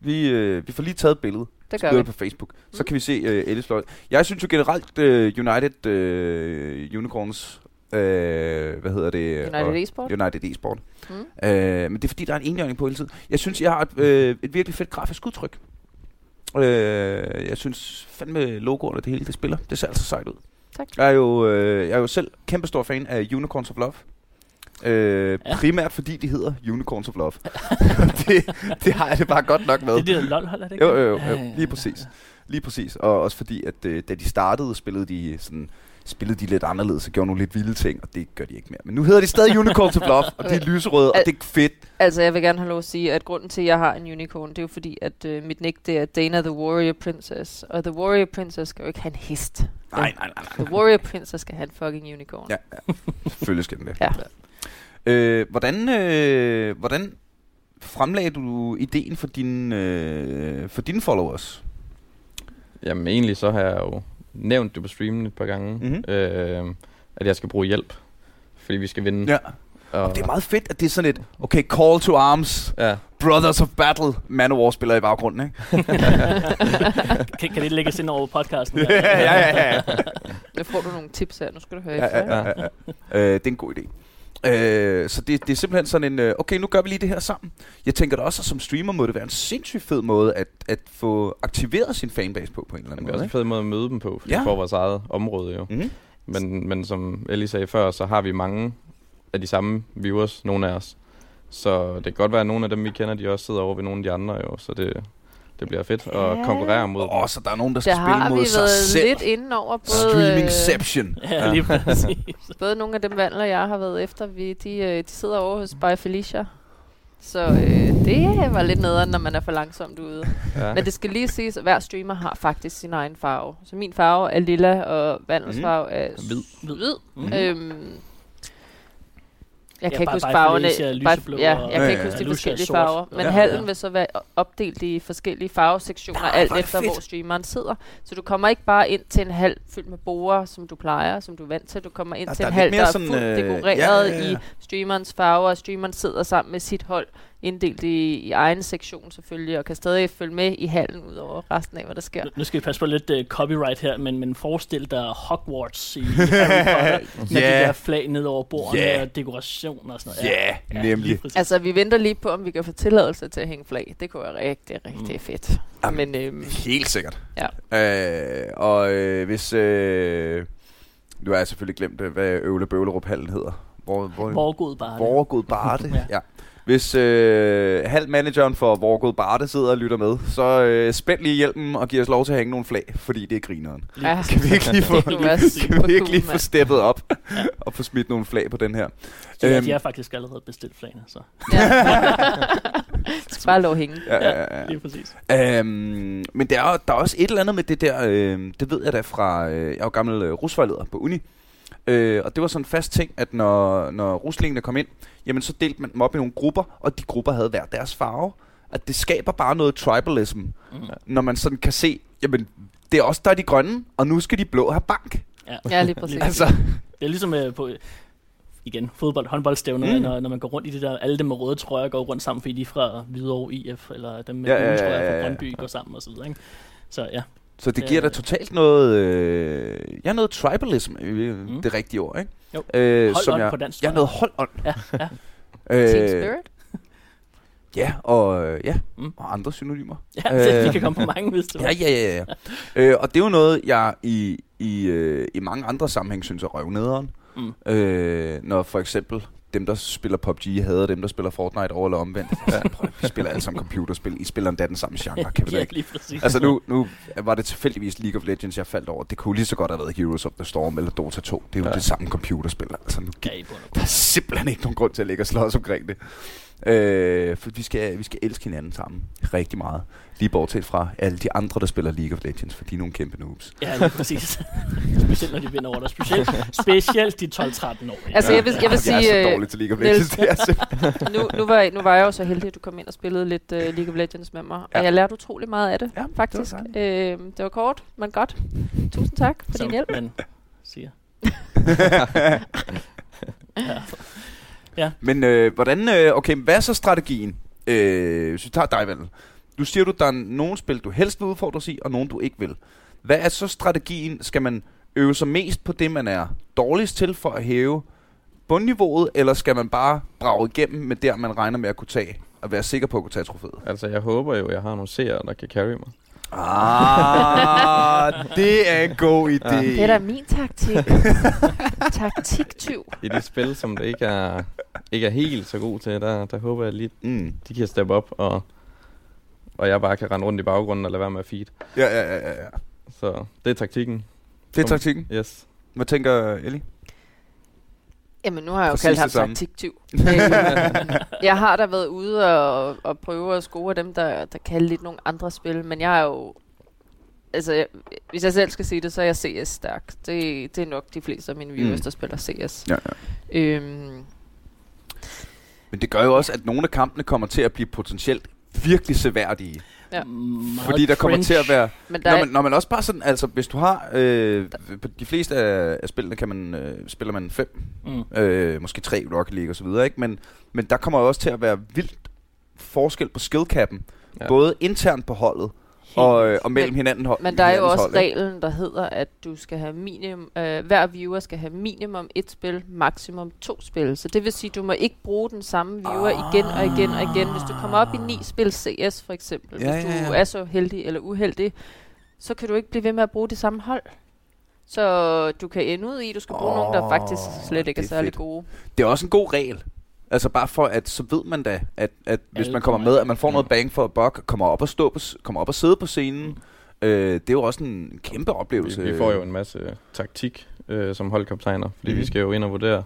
Vi, øh, vi får lige taget et billede. Det gør vi. på Facebook. Så Mm. kan vi se øh, Ellis flot. Jeg synes jo generelt, øh, United øh, Unicorns, øh, hvad hedder det? United Esport. United e-sport. Mm. Øh, men det er fordi, der er en enhjørning på hele tiden. Jeg synes, jeg har et, øh, et virkelig fedt grafisk udtryk. Øh, jeg synes fandme logoerne og det hele, det spiller. Det ser altså sejt ud. Tak. Jeg er jo, øh, jeg er jo selv kæmpe stor fan af Unicorns of Love. Øh, Ja. Primært fordi de hedder Unicorns of Love. det, det har jeg det bare godt nok med. Det er det der lol-hold, er det ikke? Jo, jo, jo, jo, lige præcis. Lige præcis. Og også fordi, at øh, da de startede, spillede de sådan spillede de lidt anderledes og gjorde nogle lidt vilde ting, og det gør de ikke mere. Men nu hedder de stadig Unicorns of Love, og de er lyserøde, og Al- det er fedt. Altså, jeg vil gerne have lov at sige, at grunden til, at jeg har en unicorn, det er jo fordi, at øh, mit nick, det er Dana the Warrior Princess. Og The Warrior Princess skal jo ikke have en hest. Nej, nej, nej, nej. The Warrior Princess skal have en fucking unicorn. Ja, ja. Selvfølgelig skal den det. Ja. Øh, hvordan, øh, hvordan fremlagde du ideen for dine, øh, for dine followers? Jamen egentlig så har jeg jo nævnt det på streamen et par gange, Mhm. mm-hmm. øh, at jeg skal bruge hjælp, fordi vi skal vinde. Ja. Og, Det er meget fedt, at det er sådan et, okay, call to arms, Ja, brothers of battle, Manowar spiller i baggrunden, ikke? kan, kan det lægges ind over podcasten? ja, ja, ja, ja. Nu får du nogle tips her. Nu skal du høre ja, efter. ja, ja, ja. Øh, det er en god idé. Øh, så det, det er simpelthen sådan en, øh, okay, nu gør vi lige det her sammen. Jeg tænker da også, at som streamer må det være en sindssygt fed måde at, at få aktiveret sin fanbase på, på en eller det anden er måde. også en fed måde at møde dem på, fordi Ja. får vores eget område jo. Mm-hmm. Men, men som Ellie sagde før, så har vi mange af de samme viewers, nogle af os. Så det kan godt være, at nogle af dem, vi kender, de også sidder over ved nogle af de andre jo. Så det, det bliver fedt at Ja. konkurrere mod Åh, dem. så der er nogen, der skal Der spille har vi mod sig været selv. lidt inde over både, Streamingception. Ja, lige præcis. øh, både nogle af dem vandler, jeg har været efter. Vi, de, øh, de sidder over hos By Felicia. Så øh, det var lidt nederen, når man er for langsomt ude. Ja. Men det skal lige siges, at hver streamer har faktisk sin egen farve. Så min farve er lilla, og Vandels Mhm. farve er Hvid. hvid. hvid. Mhm. Øhm, jeg Ja, kan ikke bare- huske bare farverne. Er Bare- ja, jeg kan Ja, ikke ja, huske de forskellige sort. farver. Men Ja. hallen Ja. vil så være opdelt i forskellige farvesektioner, Nej, alt er efter fedt. hvor streameren sidder. Så du kommer ikke bare ind til en hal fyldt med borer, som du plejer, som du er vant til. Du kommer ind Ja, til en hal, der er fuldt øh, dekoreret ja, ja, ja. i streamerens farver, og streameren sidder sammen med sit hold, inddelt i, i egen sektion selvfølgelig, og kan stadig følge med i hallen, ud over resten af, hvad der sker. Nu- Nu skal vi passe på lidt uh, copyright her, men, men forestil dig Hogwarts i Harry Potter, med Ja. de der flag ned over bordene Ja. og dekoration og sådan Ja, noget. nemlig. lige præcis. Altså, vi venter lige på, om vi kan få tilladelse til at hænge flag. Det kunne være rigtig, rigtig Mm. fedt. Jamen, Men øhm, Helt sikkert. Ja. Øh, og øh, hvis... Øh, nu har jeg selvfølgelig glemt, øh, hvad Øvle Bøvlerup hallen hedder. Hvor, hvor, Vorgod bare. Vorgod Barde. ja. Ja. Ja. Hvis øh, halvmanageren for Vorgod Barde sidder og lytter med, så øh, spænd lige hjælpen og giv os lov til at hænge nogle flag, fordi det er grineren. Ja. Kan vi ikke lige få, kan vi ikke lige få steppet op Ja. og få smidt nogle flag på den her? Så ja, Øhm. de har faktisk allerede bestilt flagene, så skal bare lov hænge. Ja, ja, ja, ja. lige præcis. Øhm, men der er, der er også et eller andet med det der, øh, det ved jeg da fra, øh, jeg er jo gammel øh, rusvejleder på uni, øh, og det var sådan en fast ting, at når, når ruslingene kom ind, jamen så delte man dem op i nogle grupper, og de grupper havde hver deres farve. At det skaber bare noget tribalism, Mm. når man sådan kan se, jamen det er også der er de grønne, og nu skal de blå have bank. Ja. Ja, lige præcis. Altså, Det er ligesom øh, på, igen, fodbold, håndboldstævner, Mm. når, når man går rundt i det der, alle dem med røde trøjer går rundt sammen, fordi de er fra Hvidovre IF, eller dem med Ja, ja, ja, ja, ja, trøjer ja, fra ja. Brøndby går sammen og så videre, ikke? Så ja, så det giver da er- totalt noget, øh, ja noget tribalism, øh, Mm. det rigtige ord, ikke? Jo. Øh, hold som on jeg, på dansk. Ja, tror noget holdånd. jeg. Ja, ja. Team Øh, Spirit. Ja, og, øh, ja, Mm. og andre synonymer. ja det, Øh. vi kan komme på mange, hvis var. Ja, ja, ja. ja. øh, og det er jo noget, jeg i, i, øh, i mange andre sammenhæng synes er røvnederen. Mm. Øh, når for eksempel dem, der spiller PUBG, hader dem, der spiller Fortnite over eller omvendt. Ja. Prøv, vi spiller alle sammen computerspil. I spiller endda den samme genre, kan vi ja, ikke? Altså nu, nu var det tilfældigvis League of Legends, jeg faldt over. Det kunne lige så godt have været Heroes of the Storm eller Dota 2. Det er jo ja. Det samme computerspil. Altså nu Ja, der er simpelthen ikke nogen grund til at ligge og slås omkring det. Øh, for vi skal, vi skal elske hinanden sammen rigtig meget. Lige bortset fra alle de andre, der spiller League of Legends, for de er nogle kæmpe noobs. Ja, lige præcis. specielt når de vinder over dig. Specielt, specielt de 12-13 år. Altså, jeg vil, jeg vil jeg sige, er så øh, dårlig til League of Niels. Legends. Det er nu, nu, var, nu var jeg jo så heldig, at du kom ind og spillede lidt uh, League of Legends med mig. Ja. Og jeg lærte utrolig meget af det, Ja, det var faktisk. øh, det var kort, men godt. Tusind tak for din hjælp. Men, siger. Men øh, hvordan, øh, okay, hvad er så strategien? Øh, hvis vi tager dig, Vandel. Du siger, du, der er nogle spil, du helst vil udfordres i, og nogle, du ikke vil. Hvad er så strategien? Skal man øve sig mest på det, man er dårligst til for at hæve bundniveauet, eller skal man bare brage igennem med der, man regner med at kunne tage, og være sikker på at kunne tage trofæet? Altså, jeg håber jo, at jeg har nogle seere, der kan carry mig. Ah, det er en god idé. Det er da min taktik. Taktiktyv. I de spil, som det ikke er, ikke er helt så god til, der, der håber jeg lige, Mm. de kan steppe op, og, og jeg bare kan rende rundt i baggrunden og lade være med at feed. Ja, ja, ja, ja, ja. Så det er taktikken. Det er taktikken. Yes. Hvad tænker Ellie? Jamen, nu har jeg jo kaldt ham taktiktyv. Øhm, jeg har da været ude og, og prøve at score dem, der, der kan lidt nogle andre spil, men jeg er jo... Altså, jeg, hvis jeg selv skal sige det, så er jeg CS stærk. Det, det er nok de fleste af mine viewers, Mm. der spiller CS. Ja, ja. Øhm, Men det gør jo også, at nogle af kampene kommer til at blive potentielt virkelig seværdige. Ja. Meget Fordi der kommer cringe. til at være... Men der Når man, når man også bare sådan, altså hvis du har, øh, på de fleste af, af spillene kan man, øh, spiller man fem, Mm. øh, måske tre Rocket League og så videre, ikke? Men, men der kommer også til at være vildt forskel på skillcappen, ja. Både internt på holdet og, øh, og mellem Men- hinanden hold, men der er jo også hold, reglen, der hedder, at du skal have minimum, øh, hver viewer skal have minimum et spil, maksimum to spil. Så det vil sige, du må ikke bruge den samme viewer igen og igen og igen. Hvis du kommer op i ni spil CS for eksempel, Ja, hvis ja, du ja. er så heldig eller uheldig, så kan du ikke blive ved med at bruge det samme hold. Så du kan ende ud i, at du skal bruge oh, nogen, der faktisk slet ikke er er særlig fedt. gode. Det er også en god regel. Altså bare for, at så ved man da, at, at hvis Alle man kommer med, at man får noget bang for et buck, kommer op og stå på, kommer op og sidde på scenen. Øh, det er jo også en kæmpe oplevelse. Vi, vi får jo en masse taktik øh, som holdkaptajner, fordi Mhm. vi skal jo ind og vurdere,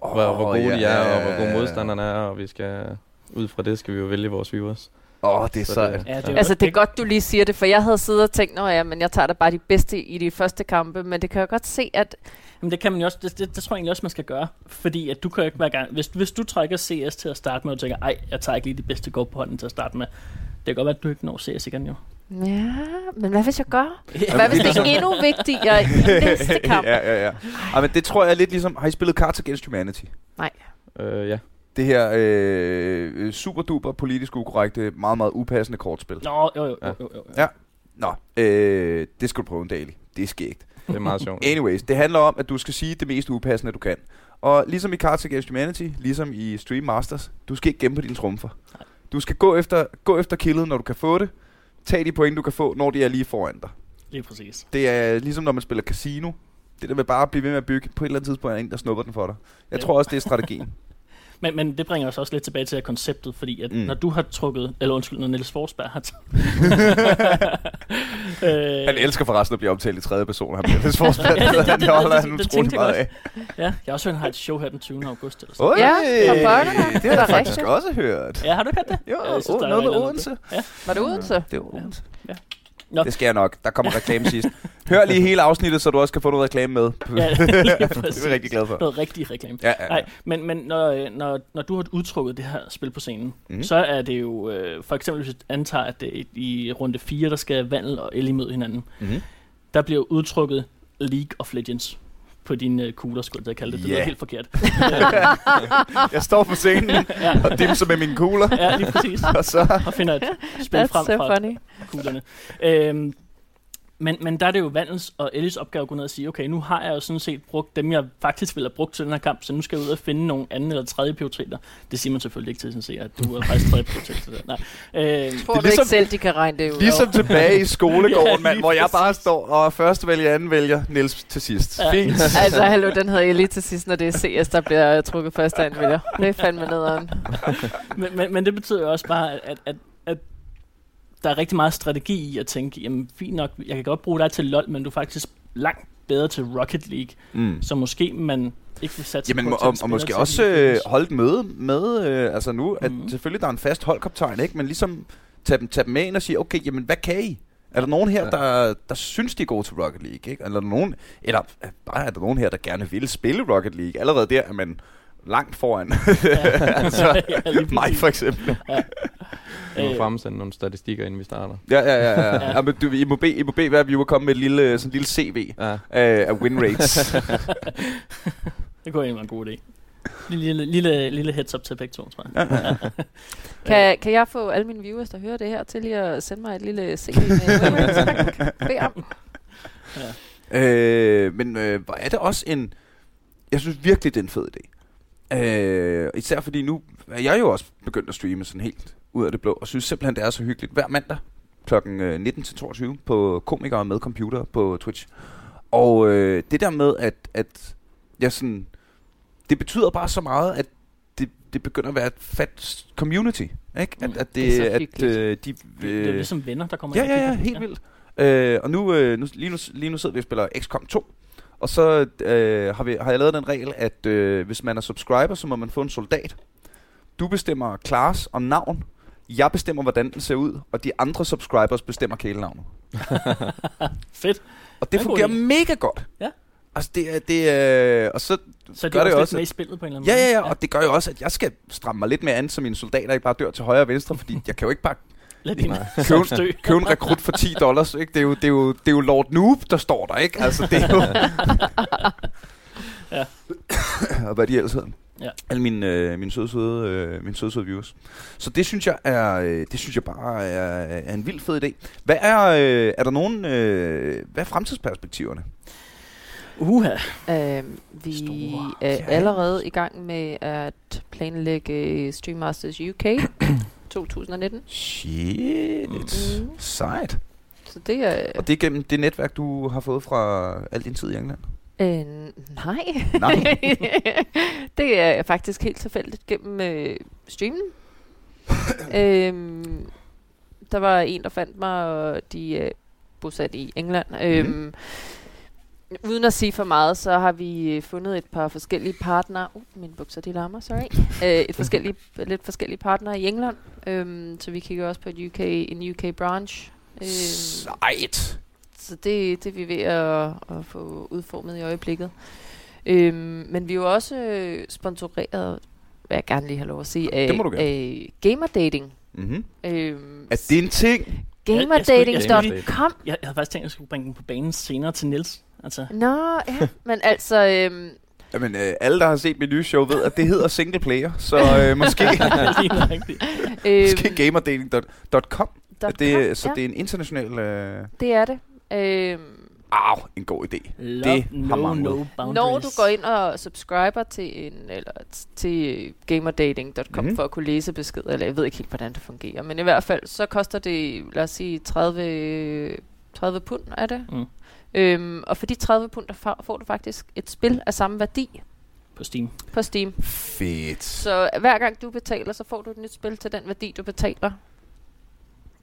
oh, hvor, hvor gode de er, og hvor gode modstanderne er, og vi skal ud fra det skal vi jo vælge vores viewers. Åh, oh, det er Så sejt. det- Ja, det er Altså, det er godt, du lige siger det, for jeg havde siddet og tænkt, at ja, men jeg tager da bare de bedste i de første kampe, men det kan jeg godt se, at Men det kan man jo også, det, det, det tror jeg egentlig også, man skal gøre. Fordi at du kan jo ikke hver gang, hvis, hvis du trækker CS til at starte med, og tænker, ej, jeg tager ikke lige de bedste gå på hånden til at starte med. Det kan godt være, at du ikke når CS igen jo. ja, men hvad hvis jeg gør? Ja, Hvad hvis det er endnu vigtigere i næste kamp? ja, ja, ja. Ej, men det tror jeg er lidt ligesom, har I spillet Cards Against Humanity? Øh, ja, Det her øh, super duper politisk ukorrekte, meget, meget upassende kortspil. Nå, jo, jo, jo, jo, jo. Ja. Nå, øh, det skal du prøve en daily. Det er skægt. Det er meget sjovt. Anyways, det handler om, at du skal sige det mest upassende, du kan. Og ligesom i Cards Against Humanity, ligesom i Stream Masters, du skal ikke gemme på dine trumfer. Du skal gå efter, gå efter killet, når du kan få det. Tag de point, du kan få, når de er lige foran dig. Lige præcis. Det er ligesom, når man spiller casino. Det der med bare at blive ved med at bygge, på et eller andet tidspunkt er der en, der snupper den for dig. Jeg Ja. tror også, det er strategien. Men, men det bringer os også lidt tilbage til konceptet, fordi at Mm. når du har trukket, eller undskyld, når Niels Forsberg har taget... øh, Han elsker forresten at blive omtalt i tredje person. Han bliver forsvaret. Ja, det- det- Han det- holder det- han det utrolig meget af. Ja, jeg har også hørt, han har et show her den 20. august. Eller sådan. Oj, Ja, det Det har er jeg faktisk også hørt. Ja, har du hørt det? Jo, Ja, jeg synes, oh, er noget med Odense. Var det Odense? Det var Odense. Ja. Nå. Det skal jeg nok. Der kommer reklame sidst. Hør lige hele afsnittet, så du også kan få noget reklame med. Ja, det er vi rigtig glad for. Noget rigtig reklame. Ja, ja. Nej, men, men når, øh, når, når du har udtrukket det her spil på scenen, mm. så er det jo, øh, for eksempel hvis vi antager, at det er i runde 4, der skal Vandel og Ellie møde hinanden, Mm-hmm. der bliver udtrukket League of Legends på dine øh, kugler, skulle jeg kalde det. Det lyder helt forkert. Jeg står på scenen ja, og dimser med mine kugler, ja, lige præcis. og så... Og finder et spil That's frem so fra funny. kuglerne. Øhm, men, men der er det jo Vandels og Ellis opgave at gå ned og sige, okay, nu har jeg jo sådan set brugt dem, jeg faktisk ville have brugt til den her kamp, så nu skal jeg ud og finde nogle anden eller tredje prioriteter. Det siger man selvfølgelig ikke til sin seer, at du er faktisk tredje prioritet. Nej. Øhm, Tror Det er ikke ligesom- selv, de kan regne det ud? Ligesom tilbage i skolegården, Ja, mand, hvor jeg bare står og første vælger, anden vælger, Niels til sidst. Ja. Fint. Altså, hallo, den hedder Ellie til sidst, når det er CS, der bliver trukket første anvælger. Det er fandme nederen. men, men, men det betyder jo også bare, at, at, at der er rigtig meget strategi i at tænke, jamen fint nok, jeg kan godt bruge dig til LoL, men du er faktisk langt bedre til Rocket League, Mm. så måske man ikke vil satse Jamen, på og, og, måske også øh, holde et møde med, øh, altså nu, at Mhm. selvfølgelig der er en fast holdkaptajn, ikke? Men ligesom tage dem, tage dem med ind og sige, okay, jamen hvad kan I? Er der nogen her, Ja. der, der synes, de er gode til Rocket League? Ikke? Eller, er nogen, eller øh, bare er der nogen her, der gerne vil spille Rocket League? Allerede der er man langt foran altså, ja, mig for eksempel. Vi må Øh, fremsende nogle statistikker, inden vi starter. Ja, ja, ja. ja. Ja. ja. men du, I, må bede, I må bede hver viewer komme med et lille, sådan et lille CV Ja, af, af win rates. Det kunne egentlig være en god idé. Lille, lille, lille heads up til begge to, tror jeg. Kan, kan jeg få alle mine viewers, der hører det her, til lige at sende mig et lille CV med win rates? Bed om. Øh, men øh, hvor er det også en... Jeg synes virkelig, det er en fed idé. Øh, især fordi nu er jeg jo også begyndt at streame sådan helt ud af det blå, og synes simpelthen, det er så hyggeligt. Hver mandag kl. 19-22 på komikere med computer på Twitch. Og øh, det der med, at, at jeg sådan... Det betyder bare så meget, at det, det begynder at være et fat community. Ikke? At, Mm. at det, Det er så at, øh, de, Det er ligesom venner, der kommer Ja, ind ja, ja, helt vildt. Øh, og nu, øh, nu, lige, nu, lige nu sidder vi og spiller XCOM 2. Og så øh, har, vi, har jeg lavet den regel, at øh, hvis man er subscriber, så må man få en soldat. Du bestemmer class og navn. Jeg bestemmer, hvordan den ser ud. Og de andre subscribers bestemmer kælenavnet. Fedt. Og det er fungerer mega godt. Ja. Altså, det er... Det er og så Så det gør det også, også, lidt med i at- spillet på en eller anden Ja, måde. ja, ja, og det gør jo også, at jeg skal stramme mig lidt mere an, så mine soldater ikke bare dør til højre og venstre, fordi jeg kan jo ikke bare Lad din dø. Køb en rekrut for 10 dollars, ikke? Det er jo, det er jo, det er jo Lord Noob, der står der, ikke? Altså, det er jo... Ja. og hvad de ellers hedder. Ja. Alle mine, øh, mine søde, søde, øh, mine søde, søde viewers. Så det synes jeg er, øh, det synes jeg bare er, er en vild fed idé. Hvad er, øh, er der nogen, øh, hvad er fremtidsperspektiverne? Uha. Øh, vi Store. er Ja. allerede i gang med at planlægge Stream Masters UK 2019. Shit. Mm. Sejt. Så det er... Og det er gennem det netværk, du har fået fra al din tid i England? Øh, nej. Nej. det er faktisk helt tilfældigt gennem øh, streamen. øhm, der var en, der fandt mig, og de er bosat i England. Øhm, uden at sige for meget, så har vi øh, fundet et par forskellige partnere. Uh, mine bukser, de larmer, sorry. øh, et forskellige, lidt forskellige partnere i England. Øhm, så vi kigger også på et UK, en UK branch. Øhm, Sejt. så det, det er vi ved at, at få udformet i øjeblikket. Øhm, men vi er jo også øh, sponsoreret, hvad jeg gerne lige have lov at sige, af, af gamerdating. Mm-hmm. Øhm, Er det en ting? gamerdating.com Jeg, jeg havde faktisk tænkt, at jeg skulle bringe den på banen senere til Nils. Altså, Nå, ja, men altså, øhm, Jamen, øh, alle, der har set mit nye show, ved, at det hedder single player. Så øh, måske, øhm, måske gamerdating.com. dot Det, com, er- så ja, det er en international... Øh, det er det. Øhm, Au, en god idé. Love, Det har no, manglet. no boundaries. når du går ind og subscriber til en eller til gamerdating.com mm-hmm. for at kunne læse beskeder, eller jeg ved ikke helt, hvordan det fungerer, men i hvert fald, så koster det, lad os sige, 30, 30 pund er det. Mm. Øhm, og for de 30 pund, der får, får du faktisk et spil af samme værdi På Steam. på Steam. Fedt. Så hver gang du betaler, så får du et nyt spil til den værdi, du betaler.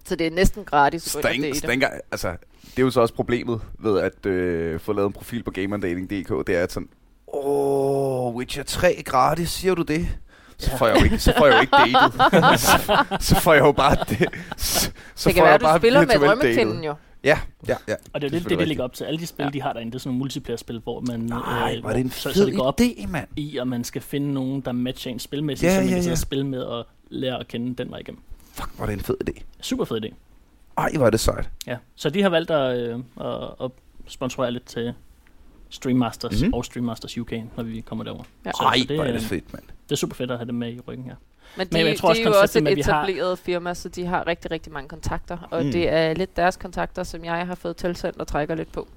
Så det er næsten gratis date. stænker, altså, det er jo så også problemet ved at øh, få lavet en profil på gamerdating.dk. Det er at sådan, åh, Witcher 3 gratis, siger du det? Så Ja. får jeg jo ikke, så får jeg jo ikke datet. så, så får jeg jo bare det. Så, så det kan får være, jeg at du bare spiller med datet. jo. Ja, ja, ja. Og det er jo Det er det, det selvfølgelig ligger op til. Alle de spil, Ja. de har derinde, det er sådan nogle multiplayer-spil, hvor man... Nej, øh, var det en så, fed så det går op idé, mand. i, og man skal finde nogen, der matcher en spilmæssigt, Ja, så man ja, kan ja. spille med og lære at kende den vej igennem. Fuck, var det en fed idé. Super fed idé. Ej, hvor er det sejt. Ja. Så de har valgt at, øh, at, at sponsorere lidt til Stream Masters Mhm. mm-hmm. og Stream Masters UK, når vi kommer derover. Ja. Så, Ej, så det, hvor er det fedt, mand. det er super fedt at have dem med i ryggen her. Men de, Men jeg tror de også, er jo også et at vi har- etableret firma, så de har rigtig, rigtig mange kontakter. Og Mm. mm. det er lidt deres kontakter, som jeg har fået tilsendt og trækker lidt på.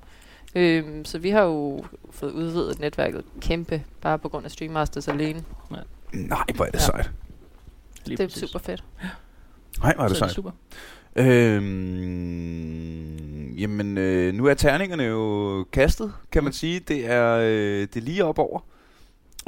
Øhm, så vi har jo fået udvidet netværket kæmpe, bare på grund af Stream Masters alene. Nej, hvor er det Ja. sejt. Lige det er præcis. super fedt. Nej, hvor er det så er sejt. det super. Øhm, jamen, øh, nu er terningerne jo kastet, kan man sige. Det er, øh, det er lige op over.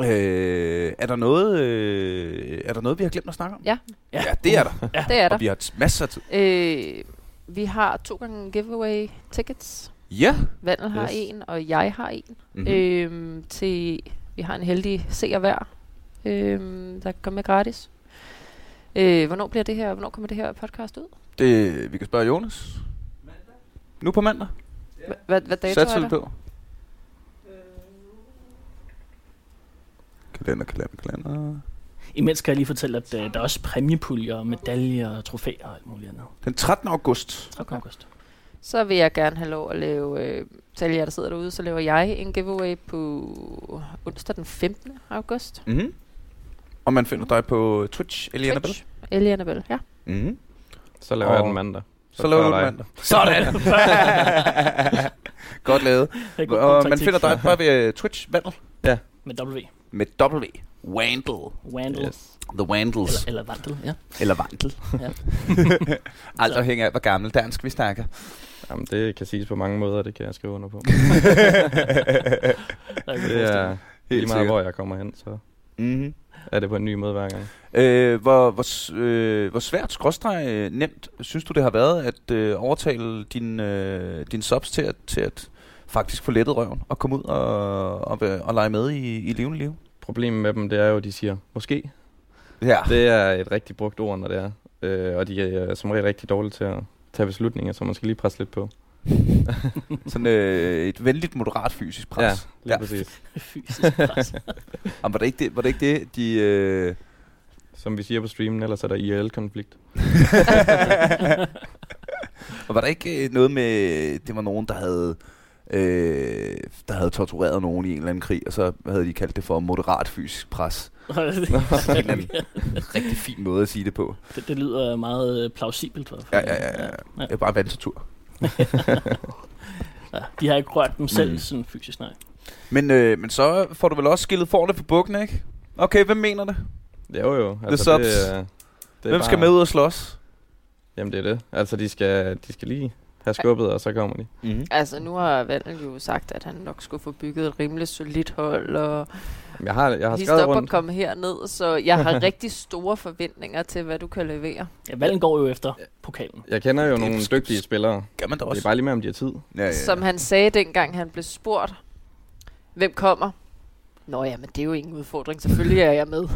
Øh, er der noget, øh, er der noget, vi har glemt at snakke om? Ja. Ja, det er der. Ja. Det er der. Og vi har t- masser af tid. Øh, vi har to gange giveaway tickets. Ja. Vandel har Yes. en, og jeg har en. Mm-hmm. Mm. Øhm, til, vi har en heldig seer hver, øhm, der kan komme med gratis. Øh, hvornår bliver det her, hvornår kommer det her podcast ud? Det, vi kan spørge Jonas. Nu på mandag. Hva- Hvad, hvad dato er der? Kalender, kalender, kalender. Imens skal jeg lige fortælle, at øh, der er også præmiepuljer, medaljer, trofæer og alt muligt andet. Den 13. august. 13. august. Så vil jeg gerne have lov at lave, øh, til jer, der sidder derude, så laver jeg en giveaway på onsdag den 15. august. Mm-hmm. Og man finder dig på Twitch, Eliana Bell. Twitch. Ellie Annabelle, ja. Mm-hmm. Så laver jeg Og- den mandag. Så laver du den mandag. Sådan! Godt lavet. Og man finder dig bare ved Twitch, Vandel. Med W. Med W. Wandel. Wandel. Yes. The Wandels. Eller, eller Vandel, ja. Eller Vandel. Ja. Alt afhængig af, hvor gammel dansk vi snakker. Jamen, det kan siges på mange måder, det kan jeg skrive under på. Er Det er lige meget, hvor jeg kommer hen, så Mm-hmm. er det på en ny måde hver gang. Øh, hvor, hvor, øh, hvor svært, skråstreg nemt, synes du det har været at øh, overtale din, øh, din subs til at, til at faktisk få lettet røven og komme ud og, og, og, lege med i, i levende liv? Problemet med dem, det er jo, at de siger, måske. Ja. Det er et rigtig brugt ord, når det er. Øh, og de er som regel rigtig dårlige til at tage beslutninger, så man skal lige presse lidt på. Sådan øh, et venligt, moderat fysisk pres. Ja, lige Ja. præcis. fysisk pres. Og var det ikke det, var det, ikke det de, øh, som vi siger på streamen, ellers er der IRL-konflikt. Og var der ikke øh, noget med, det var nogen, der havde, øh, der havde tortureret nogen i en eller anden krig, og så havde de kaldt det for moderat fysisk pres. en rigtig fin måde at sige det på. det, det lyder meget øh, plausibelt. hvert Ja, ja, ja. ja. ja. Det er bare vandtortur. ja. De har ikke rørt dem selv Mm. sådan fysisk, nej. Men, øh, men så får du vel også skillet forne for bukken, ikke? Okay, hvem mener det? Jo, jo. Altså, subs. Det, er- det er Hvem skal bare- med ud og slås? Jamen, det er det. Altså, de skal, de skal lige have skubbet, og så kommer de. Mm-hmm. Altså, nu har Vandel jo sagt, at han nok skulle få bygget et rimelig solidt hold, og Jeg har, jeg har skrevet rundt. komme herned, så jeg har rigtig store forventninger til, hvad du kan levere. Ja, valgen går jo efter pokalen. Jeg kender jo Det nogle sk- dygtige spillere. Gør man da Det også. er bare lige med, om de har tid. Ja, ja. Som han sagde dengang, han blev spurgt, hvem kommer? Nå ja, men det er jo ingen udfordring. Selvfølgelig er jeg med.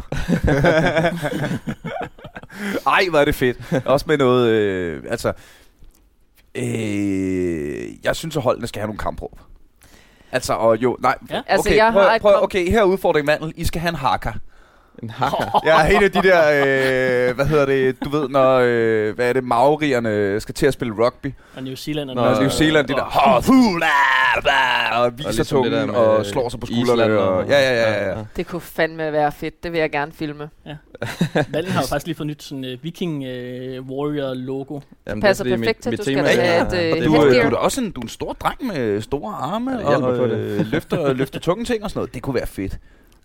Ej, hvor er det fedt. Også med noget, øh, altså... Øh, jeg synes, at holdene skal have nogle kampråb. Altså, og jo, nej, Ja. okay, Altså, jeg prøv, har prøv, kom- okay, her er udfordringen, Vandel. I skal have en hakker. En hakker. Jeg er en af de der, øh, hvad hedder det, du ved, når, øh, hvad er det, maorierne skal til at spille rugby. Og New Zealand Nå, Når New Zealand, de der, "Ha, fu, la, bla", og viser ligesom det der tungen og slår sig på skuldrene. Island Og, ja, ja, ja, ja. Det kunne fandme være fedt. Det vil jeg gerne filme. Valgen har jo faktisk lige fået nyt sådan uh, Viking uh, Warrior logo. Jamen, Passer det er fordi perfekt til, du skal have og et, det Du, for- øh, headgear. du er da også en, du er en stor dreng med store arme Ja, det og det. øh, løfter, løfter tunge ting og sådan noget. Det kunne være fedt.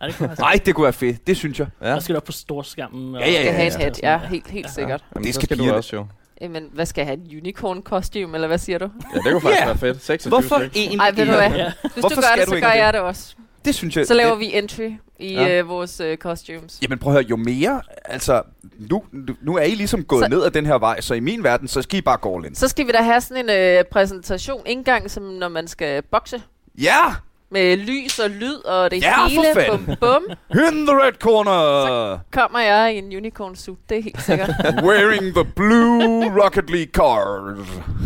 Ja, det kunne jeg Nej, det kunne være fedt. Det synes jeg. Ja, Der skal du op på storskærmen. Ja, ja, ja, skal have en ja. hat. Ja, helt, helt sikkert. Jamen, Det skal skal, du også jo. Jamen, hvad skal jeg have? Et unicorn costume, eller hvad siger du? Ja, det kunne faktisk Ja. være fedt. 26 Hvorfor egentlig Ej, ved du hvad? Ja. Hvis Hvorfor du gør skal det, så gør det? jeg det også. Det synes jeg. Så laver det, vi entry i Ja. øh, vores øh, costumes. Jamen prøv at høre, jo mere, altså, nu, nu- er I ligesom gået Så- ned ad den her vej, så i min verden, så skal I bare gå all in. Så skal vi da have sådan en øh, præsentation, ikke engang som når man skal bokse. Ja! Med lys og lyd og det Ja, for hele. fanden. Bum, bum. In the red corner! Kommer jeg i en unicorn suit, det er helt sikkert. Wearing the blue Rocket League card.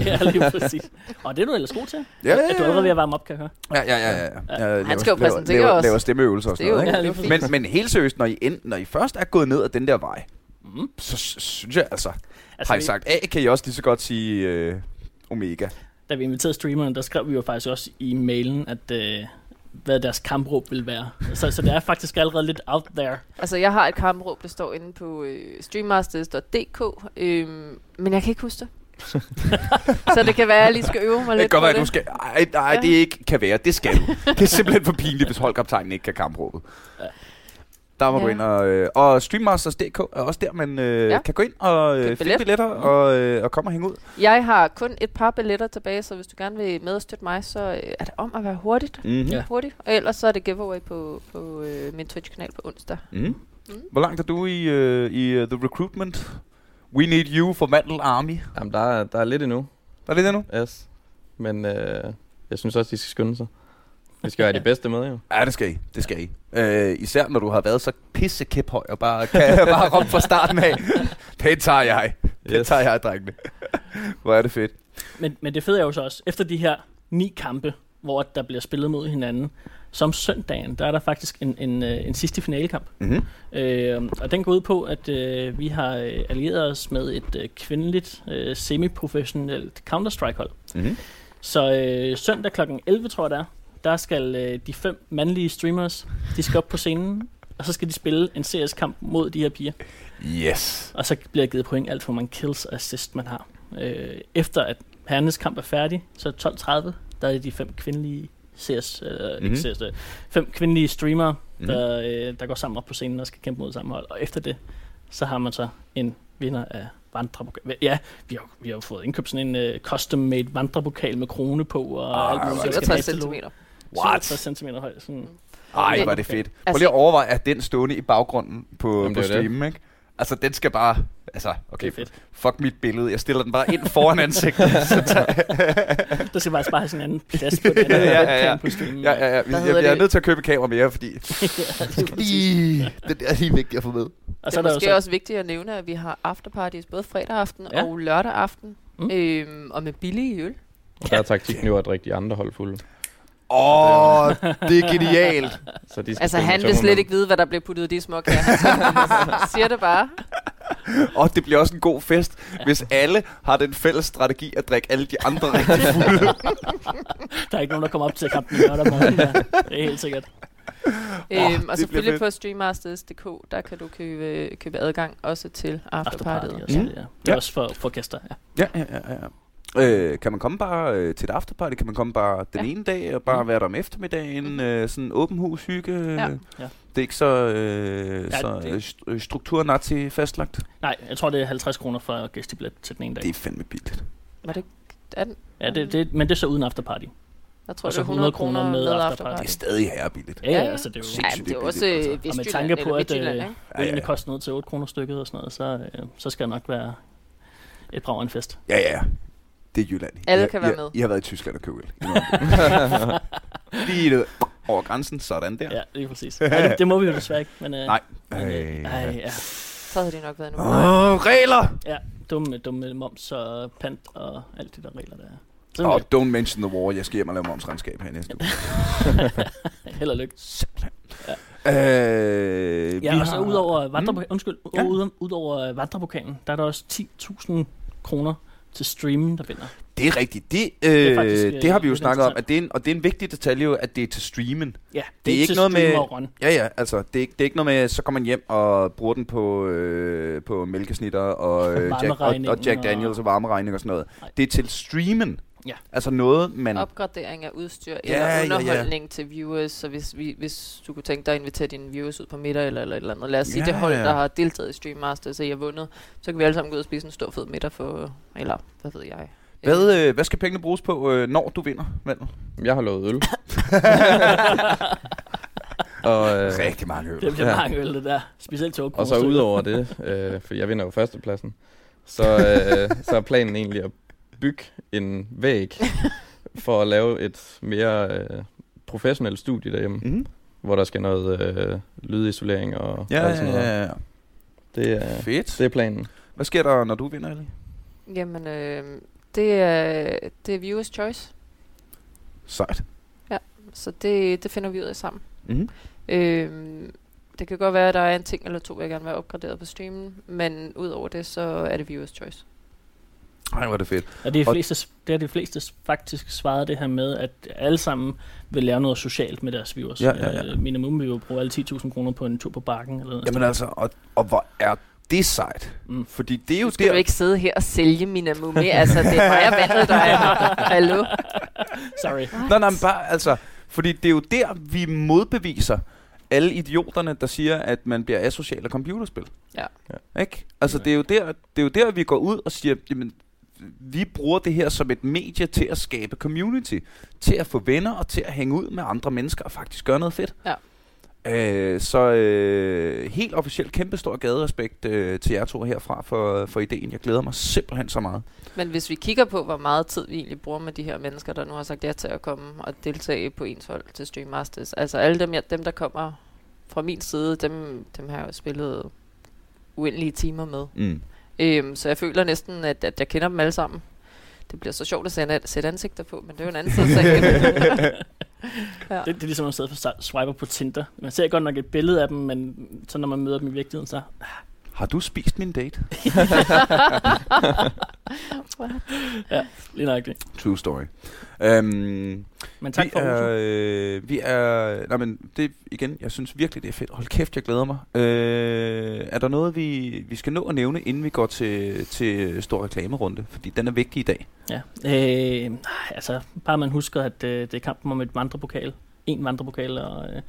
ja, lige præcis. Og det er du ellers god til. Ja, ja, Er du allerede ved at varme op, kan jeg høre? Ja, ja, ja. ja. Jeg Han skal jo laver, præsentere laver, os. laver stemmeøvelser og Det sådan er noget, ikke? jo fint. Men, men helt seriøst, når I, end, når I først er gået ned ad den der vej, Mm. så synes jeg altså, Altså, har I sagt A, kan I også lige så godt sige øh, Omega. Da vi inviterede streamerne, der skrev vi jo faktisk også i mailen, at øh, hvad deres kampråb vil være. Så, så det er faktisk allerede lidt out there. altså, jeg har et kampråb, der står inde på øh, streammasters.dk, øh, men jeg kan ikke huske det. så det kan være, at jeg lige skal øve mig Det lidt kan godt på være, at det. du skal... Ej, nej, Ja. det ikke kan være. Det skal du. Det er simpelthen for pinligt, hvis holdkaptajnen ikke kan kampråbet. Ja. Der må Ja. du ind og... Øh, og Streammasters.dk er også der, man øh, Ja. kan gå ind og øh, finde billet. billetter og, øh, og komme og hænge ud. Jeg har kun et par billetter tilbage, så hvis du gerne vil med og støtte mig, så øh, er det om at være hurtigt. Mm-hmm. Ja. Hurtigt. Og ellers så er det giveaway på, på øh, min Twitch-kanal på onsdag. Mm. Mm. Hvor langt er du i, øh, i uh, The Recruitment? We need you for Mandel Army. Jamen, der er, der er lidt endnu. Er det det nu? Yes. Men øh, jeg synes også, de skal skynde sig. Vi skal være de bedste med, jo. Ja, det skal I. Det skal I. Øh, især når du har været så pisse kæphøj og bare kan bare råbe fra starten af. Den tager jeg. Den Yes. tager jeg, drengene. Hvor er det fedt. Men, men det fede er jo så også, efter de her ni kampe, hvor der bliver spillet mod hinanden, som søndagen, der er der faktisk en, en, øh, en sidste finalekamp. Mm-hmm. Øh, og den går ud på, at øh, vi har øh, allieret os med et øh, kvindeligt øh, semi-professionelt Counter-Strike-hold. Mm-hmm. Så øh, søndag kl. 11, tror jeg det er, der skal øh, de fem mandlige streamers, de skal op på scenen, og så skal de spille en CS-kamp mod de her piger. Yes. Og så bliver givet point alt, hvor mange kills og assist man har. Øh, efter at herrenes kamp er færdig, så 12.30, der er de fem kvindelige CS, øh, mm-hmm. ikke Mhm. CS, øh, fem kvindelige streamere, Mhm. der, øh, der går sammen op på scenen og skal kæmpe mod samme hold. Og efter det, så har man så en vinder af vandrepokal. Ja, vi har, vi har fået indkøbt sådan en uh, custom-made vandrepokal med krone på og Ah, alt muligt. hvor er det 67 Skal cm. What? 67 cm høj. Sådan. Ej, Det- hvor er det fedt. Prøv Altså- lige at overveje, at den stående i baggrunden på, Jamen, på det det. streamen, ikke? Altså, den skal bare... Altså, okay, Det fedt. fuck mit billede. Jeg stiller den bare ind foran ansigtet. jeg- Der skal faktisk bare have sådan en anden plads på den Ja, ja, ja, på streamen. ja, ja, ja. Jeg, hedder jeg er det? nødt til at købe kamera mere, fordi... ja, det er. Lige, det er lige vigtigt at få med. Og Det så er er jo måske så, også vigtigt at nævne, at vi har afterparties både fredag aften Ja. og lørdag aften. Mm. Øhm, og med billige øl. Og der er taktikken jo at drikke de andre hold fulde. Åh, det er genialt. Så de skal Altså, han vil slet ikke vide, hvad der bliver puttet i de små kager. Han siger det bare. Og det bliver også en god fest, hvis alle har den fælles strategi at drikke alle de andre rigtig fulde. Der er ikke nogen, der kommer op til kampen lørdag morgen. Der. Det er helt sikkert. Øhm, og selvfølgelig på streammasters.dk, der kan du købe, købe adgang også til afterpartiet. og sådan, Mm. ja. Det er Ja. også for, for gæster, ja. Ja, ja, ja. ja. Øh, kan man komme bare øh, til et afterparty? Kan man komme bare den Ja. ene dag og bare Mm. være der om eftermiddagen? Mhm. Øh, sådan åben hus hygge? Ja. Ja. Det er ikke så, øh, Ja, så det- øh, øh, struktur-nazi fastlagt? Nej, jeg tror, det er 50 kroner for gæstebillet til den ene dag. Det er fandme billigt. Var det er den? Ja, det, det, men det er så uden afterparty. Jeg tror, Og så det er 100 kroner med, med Det afterparty. er stadig herrebilligt. Ja, ja, altså det er jo... Ja, det er det er også billigt, altså. øh, Og med tanke på, at øh, ikke? Ja, ja, koster ned til 8 kroner stykket og sådan noget, så, øh, så skal det nok være et brag en fest. Ja, ja. Det er Jylland. Alle I har- kan være har- med. I har været i Tyskland og købt øl. Lige ned over grænsen, sådan der. Ja, lige præcis. Ja, det, det må vi jo desværre ikke, men... Øh, Nej. Men, øh, Øh. ej, ja. Så havde de nok været nu. Åh, regler! ja, dumme, dumme moms og pant og alt det der regler, der er. Så Oh, don't mention the war. Jeg skal hjem og lave momsregnskab her næste uge. held og lykke. Øh, Ja, vi og så har- udover vandrepokalen, undskyld, Ja. ja. ud, udover vandrepokalen, der er der også 10.000 kroner til streamen, der vinder. Det er rigtigt. Det, øh, er det, faktisk, det øh, har vi jo snakket om, at det er en, og det er en vigtig detalje jo, at det er til streamen. Ja, Det er ikke til noget med- run. Ja, ja, altså, det er, ikke- det er ikke noget med, så kommer man hjem og bruger den på, øh, på mælkesnitter og, øh, Jack, og, og Jack Daniels og varmeregning og sådan noget. Nej. Det er til streamen. Ja. Altså noget, man... Opgradering af udstyr Ja, eller ja, ja. underholdning til viewers. Så hvis, vi, hvis du kunne tænke dig at invitere dine viewers ud på middag eller, eller et eller andet. Lad os sige, Ja, det hold, ja. der har deltaget i Stream Masters, og I har vundet. Så kan vi alle sammen gå ud og spise en stor fed middag for, eller hvad ved jeg. Hvad, øh, hvad skal pengene bruges på, øh, når du vinder, Vandel? Jeg har lovet øl. og, øh, Rigtig mange øl. Det bliver Ja. mange øl, det der. Specielt til 8 og så udover det, øh, for jeg vinder jo førstepladsen, så, øh, så er planen egentlig at bygge en væg for at lave et mere øh, professionelt studie derhjemme, Mm-hmm. hvor der skal noget øh, lydisolering og Ja, alt sådan noget. ja, ja. Det, er, Fedt. det er planen. Hvad sker der, når du vinder, Ellie? Jamen, øh, det, er, det er viewers choice. Sejt. Så det, det finder vi ud af sammen. Mm-hmm. Øhm, det kan godt være, at der er en ting eller to, jeg gerne vil have opgraderet på streamen, men udover det, så er det viewers choice. Ej, hvor er det fedt. Og det er, de fleste, det er de fleste faktisk svaret det her med, at alle sammen vil lære noget socialt med deres viewers. Ja, ja, ja. Øh, minimum vil jo bruge alle 10.000 kroner på en tur på bakken. Eller noget. Jamen altså, og, og hvor er det sejt? Mm. Fordi det er jo skal der... du ikke sidde her og sælge min amumi. altså, det er mig og vandet, der er. Hallo? Sorry. Nej, nej, men bare, altså, fordi det er jo der, vi modbeviser alle idioterne, der siger, at man bliver asocial af computerspil. Ja. ja. Ikke? Altså, det er, jo der, det er jo der, vi går ud og siger, jamen, vi bruger det her som et medie til at skabe community, til at få venner og til at hænge ud med andre mennesker og faktisk gøre noget fedt. Ja. Øh, så øh, helt officielt kæmpe stor gaderespekt øh, til jer to herfra for, for ideen. Jeg glæder mig simpelthen så meget. Men hvis vi kigger på, hvor meget tid vi egentlig bruger med de her mennesker, der nu har sagt ja til at komme og deltage på ens hold til Stream Masters. Altså alle dem, jeg, dem der kommer fra min side, dem, dem har jeg jo spillet uendelige timer med. Mm. Øhm, så jeg føler næsten, at, at jeg kender dem alle sammen. Det bliver så sjovt at sætte, sætte ansigter på, men det er jo en anden side. ja. Det, det er ligesom at sidde og swiper på Tinder. Man ser godt nok et billede af dem, men så når man møder dem i virkeligheden, så... Har du spist min date? Lige nok det. True story. Øhm, Men tak vi for er, øh, vi er, nej men det igen, jeg synes virkelig det er fedt. Hold kæft, jeg glæder mig. Øh, er der noget vi, vi skal nå at nævne inden vi går til til stor reklamerunde, fordi den er vigtig i dag. Ja. Øh, altså, bare man husker, at øh, det er kampen om et vandrepokal. En vandrepokal, og øh,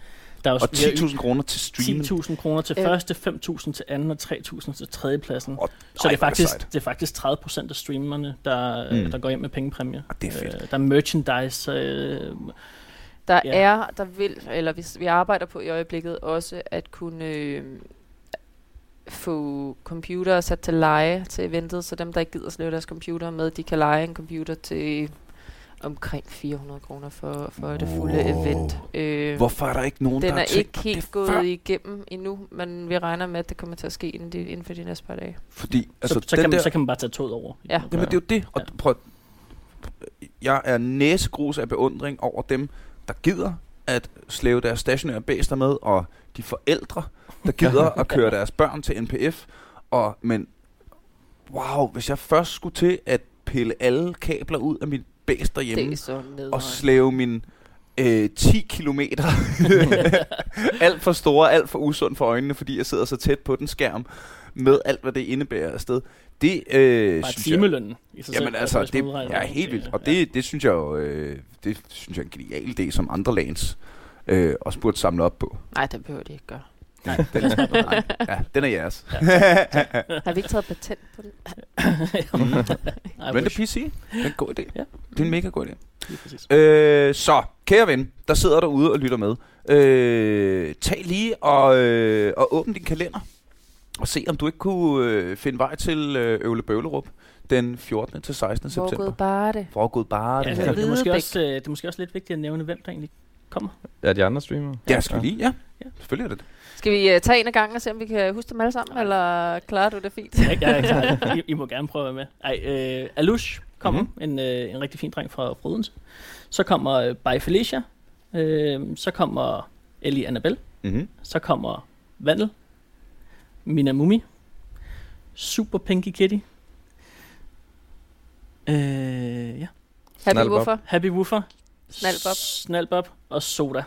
der er også Og 10.000 kroner til streamen. 10.000 kroner til Ja. første, 5.000 til anden og 3.000 til tredje pladsen. Og- Så Ej, det er, er det faktisk, sejt. det er faktisk 30 procent af streamerne, der, Mm. der går ind med pengepræmier. Og det er fedt. Øh, der er merchandise. Øh, Der Ja. er, der vil, eller hvis vi arbejder på i øjeblikket også at kunne øh, få computer sat til leje til eventet, så dem, der ikke gider slæve deres computer med, de kan lege en computer til omkring 400 kroner for, for det fulde Wow. event. Øh, Hvorfor er der ikke nogen, der den er ikke helt gået før? igennem endnu, men vi regner med, at det kommer til at ske inden, de, inden for de næste par dage. Fordi, altså, altså, så, så, den kan, der, man, så kan man bare tage toget over. Ja. Jamen, det er jo det. Og Ja. prøv, jeg er næsegrus af beundring over dem, der gider at slæve deres stationære bæster med, og de forældre, der gider at køre deres børn til NPF. Og, men wow, hvis jeg først skulle til at pille alle kabler ud af mit bæst derhjemme, Det er og slæve min øh, 10 kilometer alt for store, alt for usund for øjnene, fordi jeg sidder så tæt på den skærm, med alt, hvad det indebærer afsted. Det øh, Bare synes jeg, timelønnen i sig Jamen selv. altså, det udregner ja, det. helt vildt. Og Ja. det, det synes jeg jo, øh, det synes jeg er en genial idé, som andre lands øh, også burde samle op på. Nej, det behøver de ikke gøre. Nej, Den, nej, ja, den er jeres. Har vi ikke taget patent på den? I Men det wish. PC, det er en god idé. Ja. Det er en mega god idé. Øh, så, kære ven, der sidder derude og lytter med. Øh, tag lige og, øh, og åbn din kalender. Og se, om du ikke kunne øh, finde vej til øh, Øvle Bøvlerup den 14. til 16. Hvor september. gået bare det? Foregået bare Ja, det er, det, er måske også, øh, det er måske også lidt vigtigt at nævne, hvem der egentlig kommer. Ja, de andre streamere. Ja, skal vi lige? Ja, Ja. selvfølgelig er det det. Skal vi uh, tage en af gangen og se, om vi kan huske dem alle sammen, eller klarer du det fint? Jeg, jeg er klar. I, I må gerne prøve at være med. Ej, øh, Alush kommer, Mhm. mm-hmm. en, øh, en rigtig fin dreng fra Frodense. Så kommer øh, By Felicia. Øh, så kommer Ellie Annabelle. Mm-hmm. Så kommer Vandel. Minamumi. Super Pinky Kitty. Øh, ja. Happy Snalbob. hvorfor? Happy Woofer. Snalbob. Snalbob og Soda.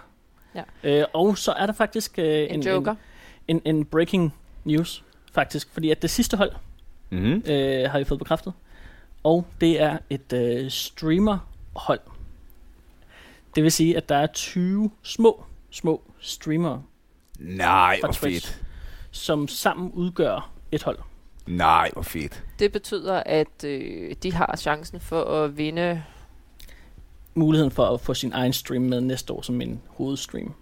Ja. Øh, og så er der faktisk øh, En, en, joker. en, en, en breaking news, faktisk. Fordi at det sidste hold, Mm-hmm. øh, har vi fået bekræftet. Og det er et øh, streamerhold. Det vil sige, at der er 20 små, små streamere, Nej, hvor Twitch. fedt. som sammen udgør et hold. Nej, hvor fedt. Det betyder, at øh, de har chancen for at vinde. Muligheden for at få sin egen stream med næste år som en hovedstream.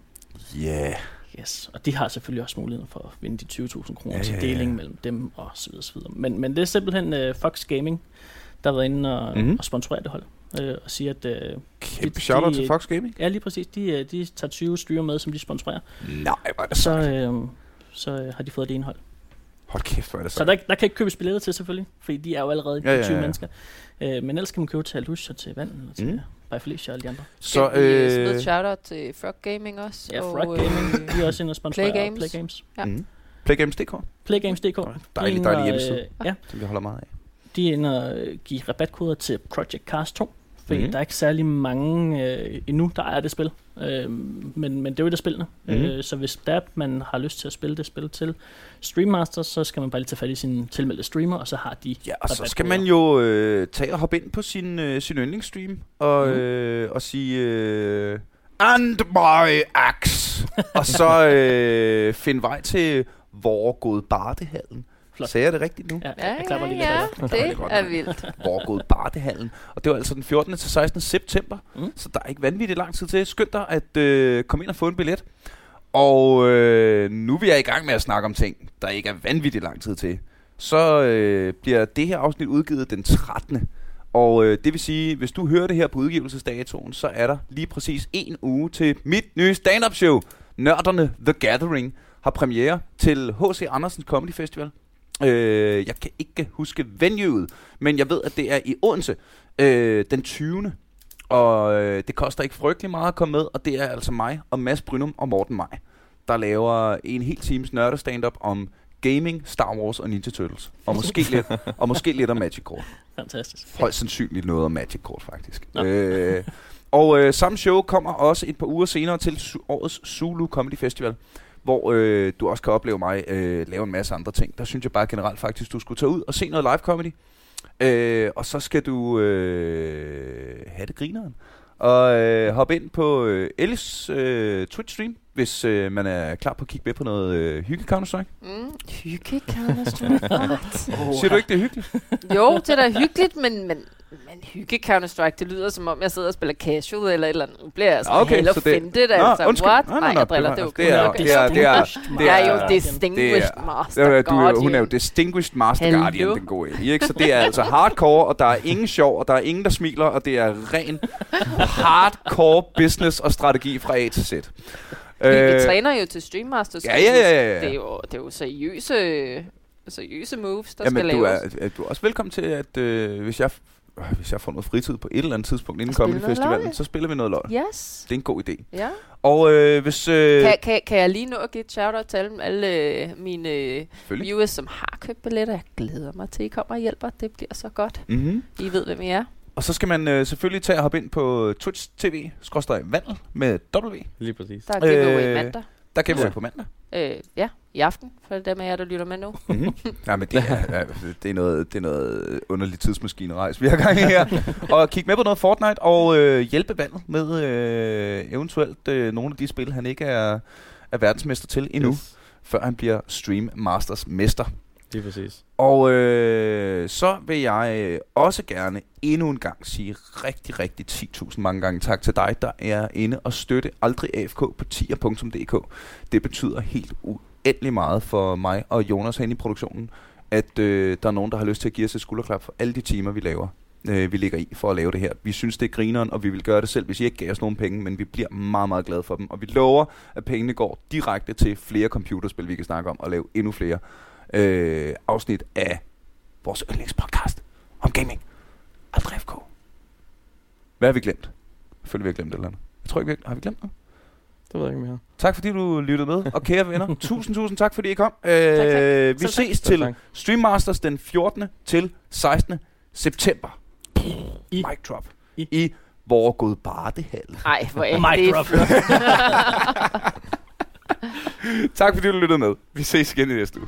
Ja. Yeah. Yes. Og de har selvfølgelig også muligheden for at vinde de 20.000 kroner Ja, til ja, ja. deling mellem dem og så videre, så videre. Men, men det er simpelthen uh, Fox Gaming, der har været inde og, Mhm. mm-hmm. og sponsorere det hold. Uh, og siger, at uh, Kæmpe De- shout-out de- til Fox Gaming. ja, lige præcis, de, øh, de tager 20 streamer med, som de sponsorerer. Nej, hvor er det Så, så. øh, så øh, har de fået det indhold. Hold kæft, hvor er det Så så. der, der kan ikke købes billetter til selvfølgelig, fordi de er jo allerede Ja, ja, 20 ja. mennesker. Øh, men ellers kan man købe til Alush og til Vand, og til Mm. By Felicia og alle de andre. Så, Skal vi øh, smide øh, et shout-out til Frog Gaming også? Ja, og, Frog Gaming, øh, de er også inde og sponsorerer Play Games. Play Games. Ja. mm. Playgames.dk, Playgames.dk. Dejlig, De dejlig og, hjemmeside. øh, Ja, som vi holder meget af. de er inde og øh, give rabatkoder til Project Cars 2. Fordi mm. der er ikke særlig mange øh, endnu, der ejer det spil. Øh, men, men det er jo et af spillene. Mm. Øh, så hvis der er, man har lyst til at spille det spil til Stream Master, så skal man bare lige tage fat i sin tilmeldte streamer, og så har de Ja, og så skal man jo øh, tage og hoppe ind på sin, øh, sin yndlingsstream og, Mhm. øh, og sige øh, And my axe. og så øh, finde vej til Vorgod Bartehallen. Flot. Sagde jeg det rigtigt nu? Ja, Ja, jeg klapper ja, lige ja, det godt. er vildt. Vorgod Bartehallen. Og det var altså den 14. til 16. september. Mm. Så der er ikke vanvittigt lang tid til. Skynd dig at øh, komme ind og få en billet. Og øh, nu vi er i gang med at snakke om ting, der ikke er vanvittigt lang tid til. Så øh, bliver det her afsnit udgivet den 13. Og øh, det vil sige, hvis du hører det her på udgivelsesdatoen, så er der lige præcis en uge til mit nye stand-up show. Nørderne The Gathering har premiere til H.C. Andersens Comedy Festival. Øh, jeg kan ikke huske venueet, men jeg ved, at det er i Odense øh, den 20. Og øh, det koster ikke frygtelig meget at komme med, og det er altså mig og Mads Brynum og Morten Maj, der laver en hel times nørdestand-up om gaming, Star Wars og Ninja Turtles. Og måske lidt, og måske lidt om Magic Kort. Fantastisk. Højst sandsynligt noget om Magic Kort, faktisk. Nå. Øh, og øh, samme show kommer også et par uger senere til su- årets Zulu Comedy Festival, hvor øh, du også kan opleve mig øh, lave en masse andre ting. Der synes jeg bare generelt faktisk, du skulle tage ud og se noget live comedy. Øh, og så skal du øh, have det grineren. Og øh, hoppe ind på øh, Ellis øh, Twitch-stream, hvis øh, man er klar på at kigge med på noget øh, hygge Counter-Strike. Mm, hygge Counter-Strike. Oh, Siger du ikke, det er hyggeligt? jo, det er da hyggeligt, men, men, men hygge Counter-Strike, det lyder som om, jeg sidder og spiller casual eller et eller andet. Nu bliver jeg sådan Okay, okay, så det- offended, Nå, altså. undskyld. What? Nå, nå, Nej, jeg driller, det det er okay. det er- det er- det er- Distinguished Jeg er jo Master. distinguished Det master er, du, guardian. hun er jo Distinguished Master Guardian, den gode ikke? Så det er altså hardcore, og der er ingen sjov, og der er ingen, der smiler, og det er ren hardcore business og strategi fra A til Z. Vi, vi Øh, træner jo til Stream Masters. Ja, ja, ja, ja, ja. Det er jo, det er jo seriøse, seriøse moves, der Jamen, skal du laves. er, er, du er også velkommen til, at øh, hvis jeg øh, hvis jeg får noget fritid på et eller andet tidspunkt inden Comedy Festivalen, så spiller vi noget LOL. Yes. Det er en god idé. Ja. Og øh, hvis... Øh, Kan, kan, kan jeg lige nå at give et shout-out til alle, alle øh, mine viewers, som har købt billetter? Jeg glæder mig til, at I kommer og hjælper. Det bliver så godt. Mm-hmm. I ved, hvem I er. Og så skal man øh, selvfølgelig tage og hoppe ind på Twitch TV, skråstrej vandel med W. Lige præcis. Der er giveaway Øh, mandag. Der kan vi Ja. på mandag. Øh, ja, i aften, for dem af jer, der lytter med nu. Mm-hmm. ja, men det er, ja, det, er noget, det er noget underligt tidsmaskine-rejs, vi har gang i her. og kigge med på noget Fortnite og øh, hjælpe vandet med øh, eventuelt øh, nogle af de spil, han ikke er, er verdensmester til endnu. Yes. før han bliver Stream Masters mester. Lige præcis. Og øh, så vil jeg øh, også gerne endnu en gang sige rigtig, rigtig 10.000 mange gange tak til dig, der er inde og støtte Aldrig AFK på tier.dk. Det betyder helt uendelig meget for mig og Jonas herinde i produktionen, at øh, der er nogen, der har lyst til at give os et skulderklap for alle de timer, vi laver. Øh, vi ligger i for at lave det her. Vi synes, det er grineren, og vi vil gøre det selv, hvis I ikke gav os nogen penge, men vi bliver meget, meget glade for dem. Og vi lover, at pengene går direkte til flere computerspil, vi kan snakke om, og lave endnu flere øh, afsnit af vores yndlingspodcast om gaming. Aldrig FK. Hvad har vi glemt? Jeg føler, vi har glemt et eller andet. Jeg tror ikke, vi har, har vi glemt noget? Det ved jeg ikke mere. Tak fordi du lyttede med, og kære venner, tusind, tusind tak fordi I kom. Øh, tak. Vi Selv tak. ses til tak. Stream Masters den 14. til 16. september. I- Mic drop. I- I hvor god Bardehal. Nej, hvor er det drop. Tak fordi du lyttede med. Vi ses igen i næste uge.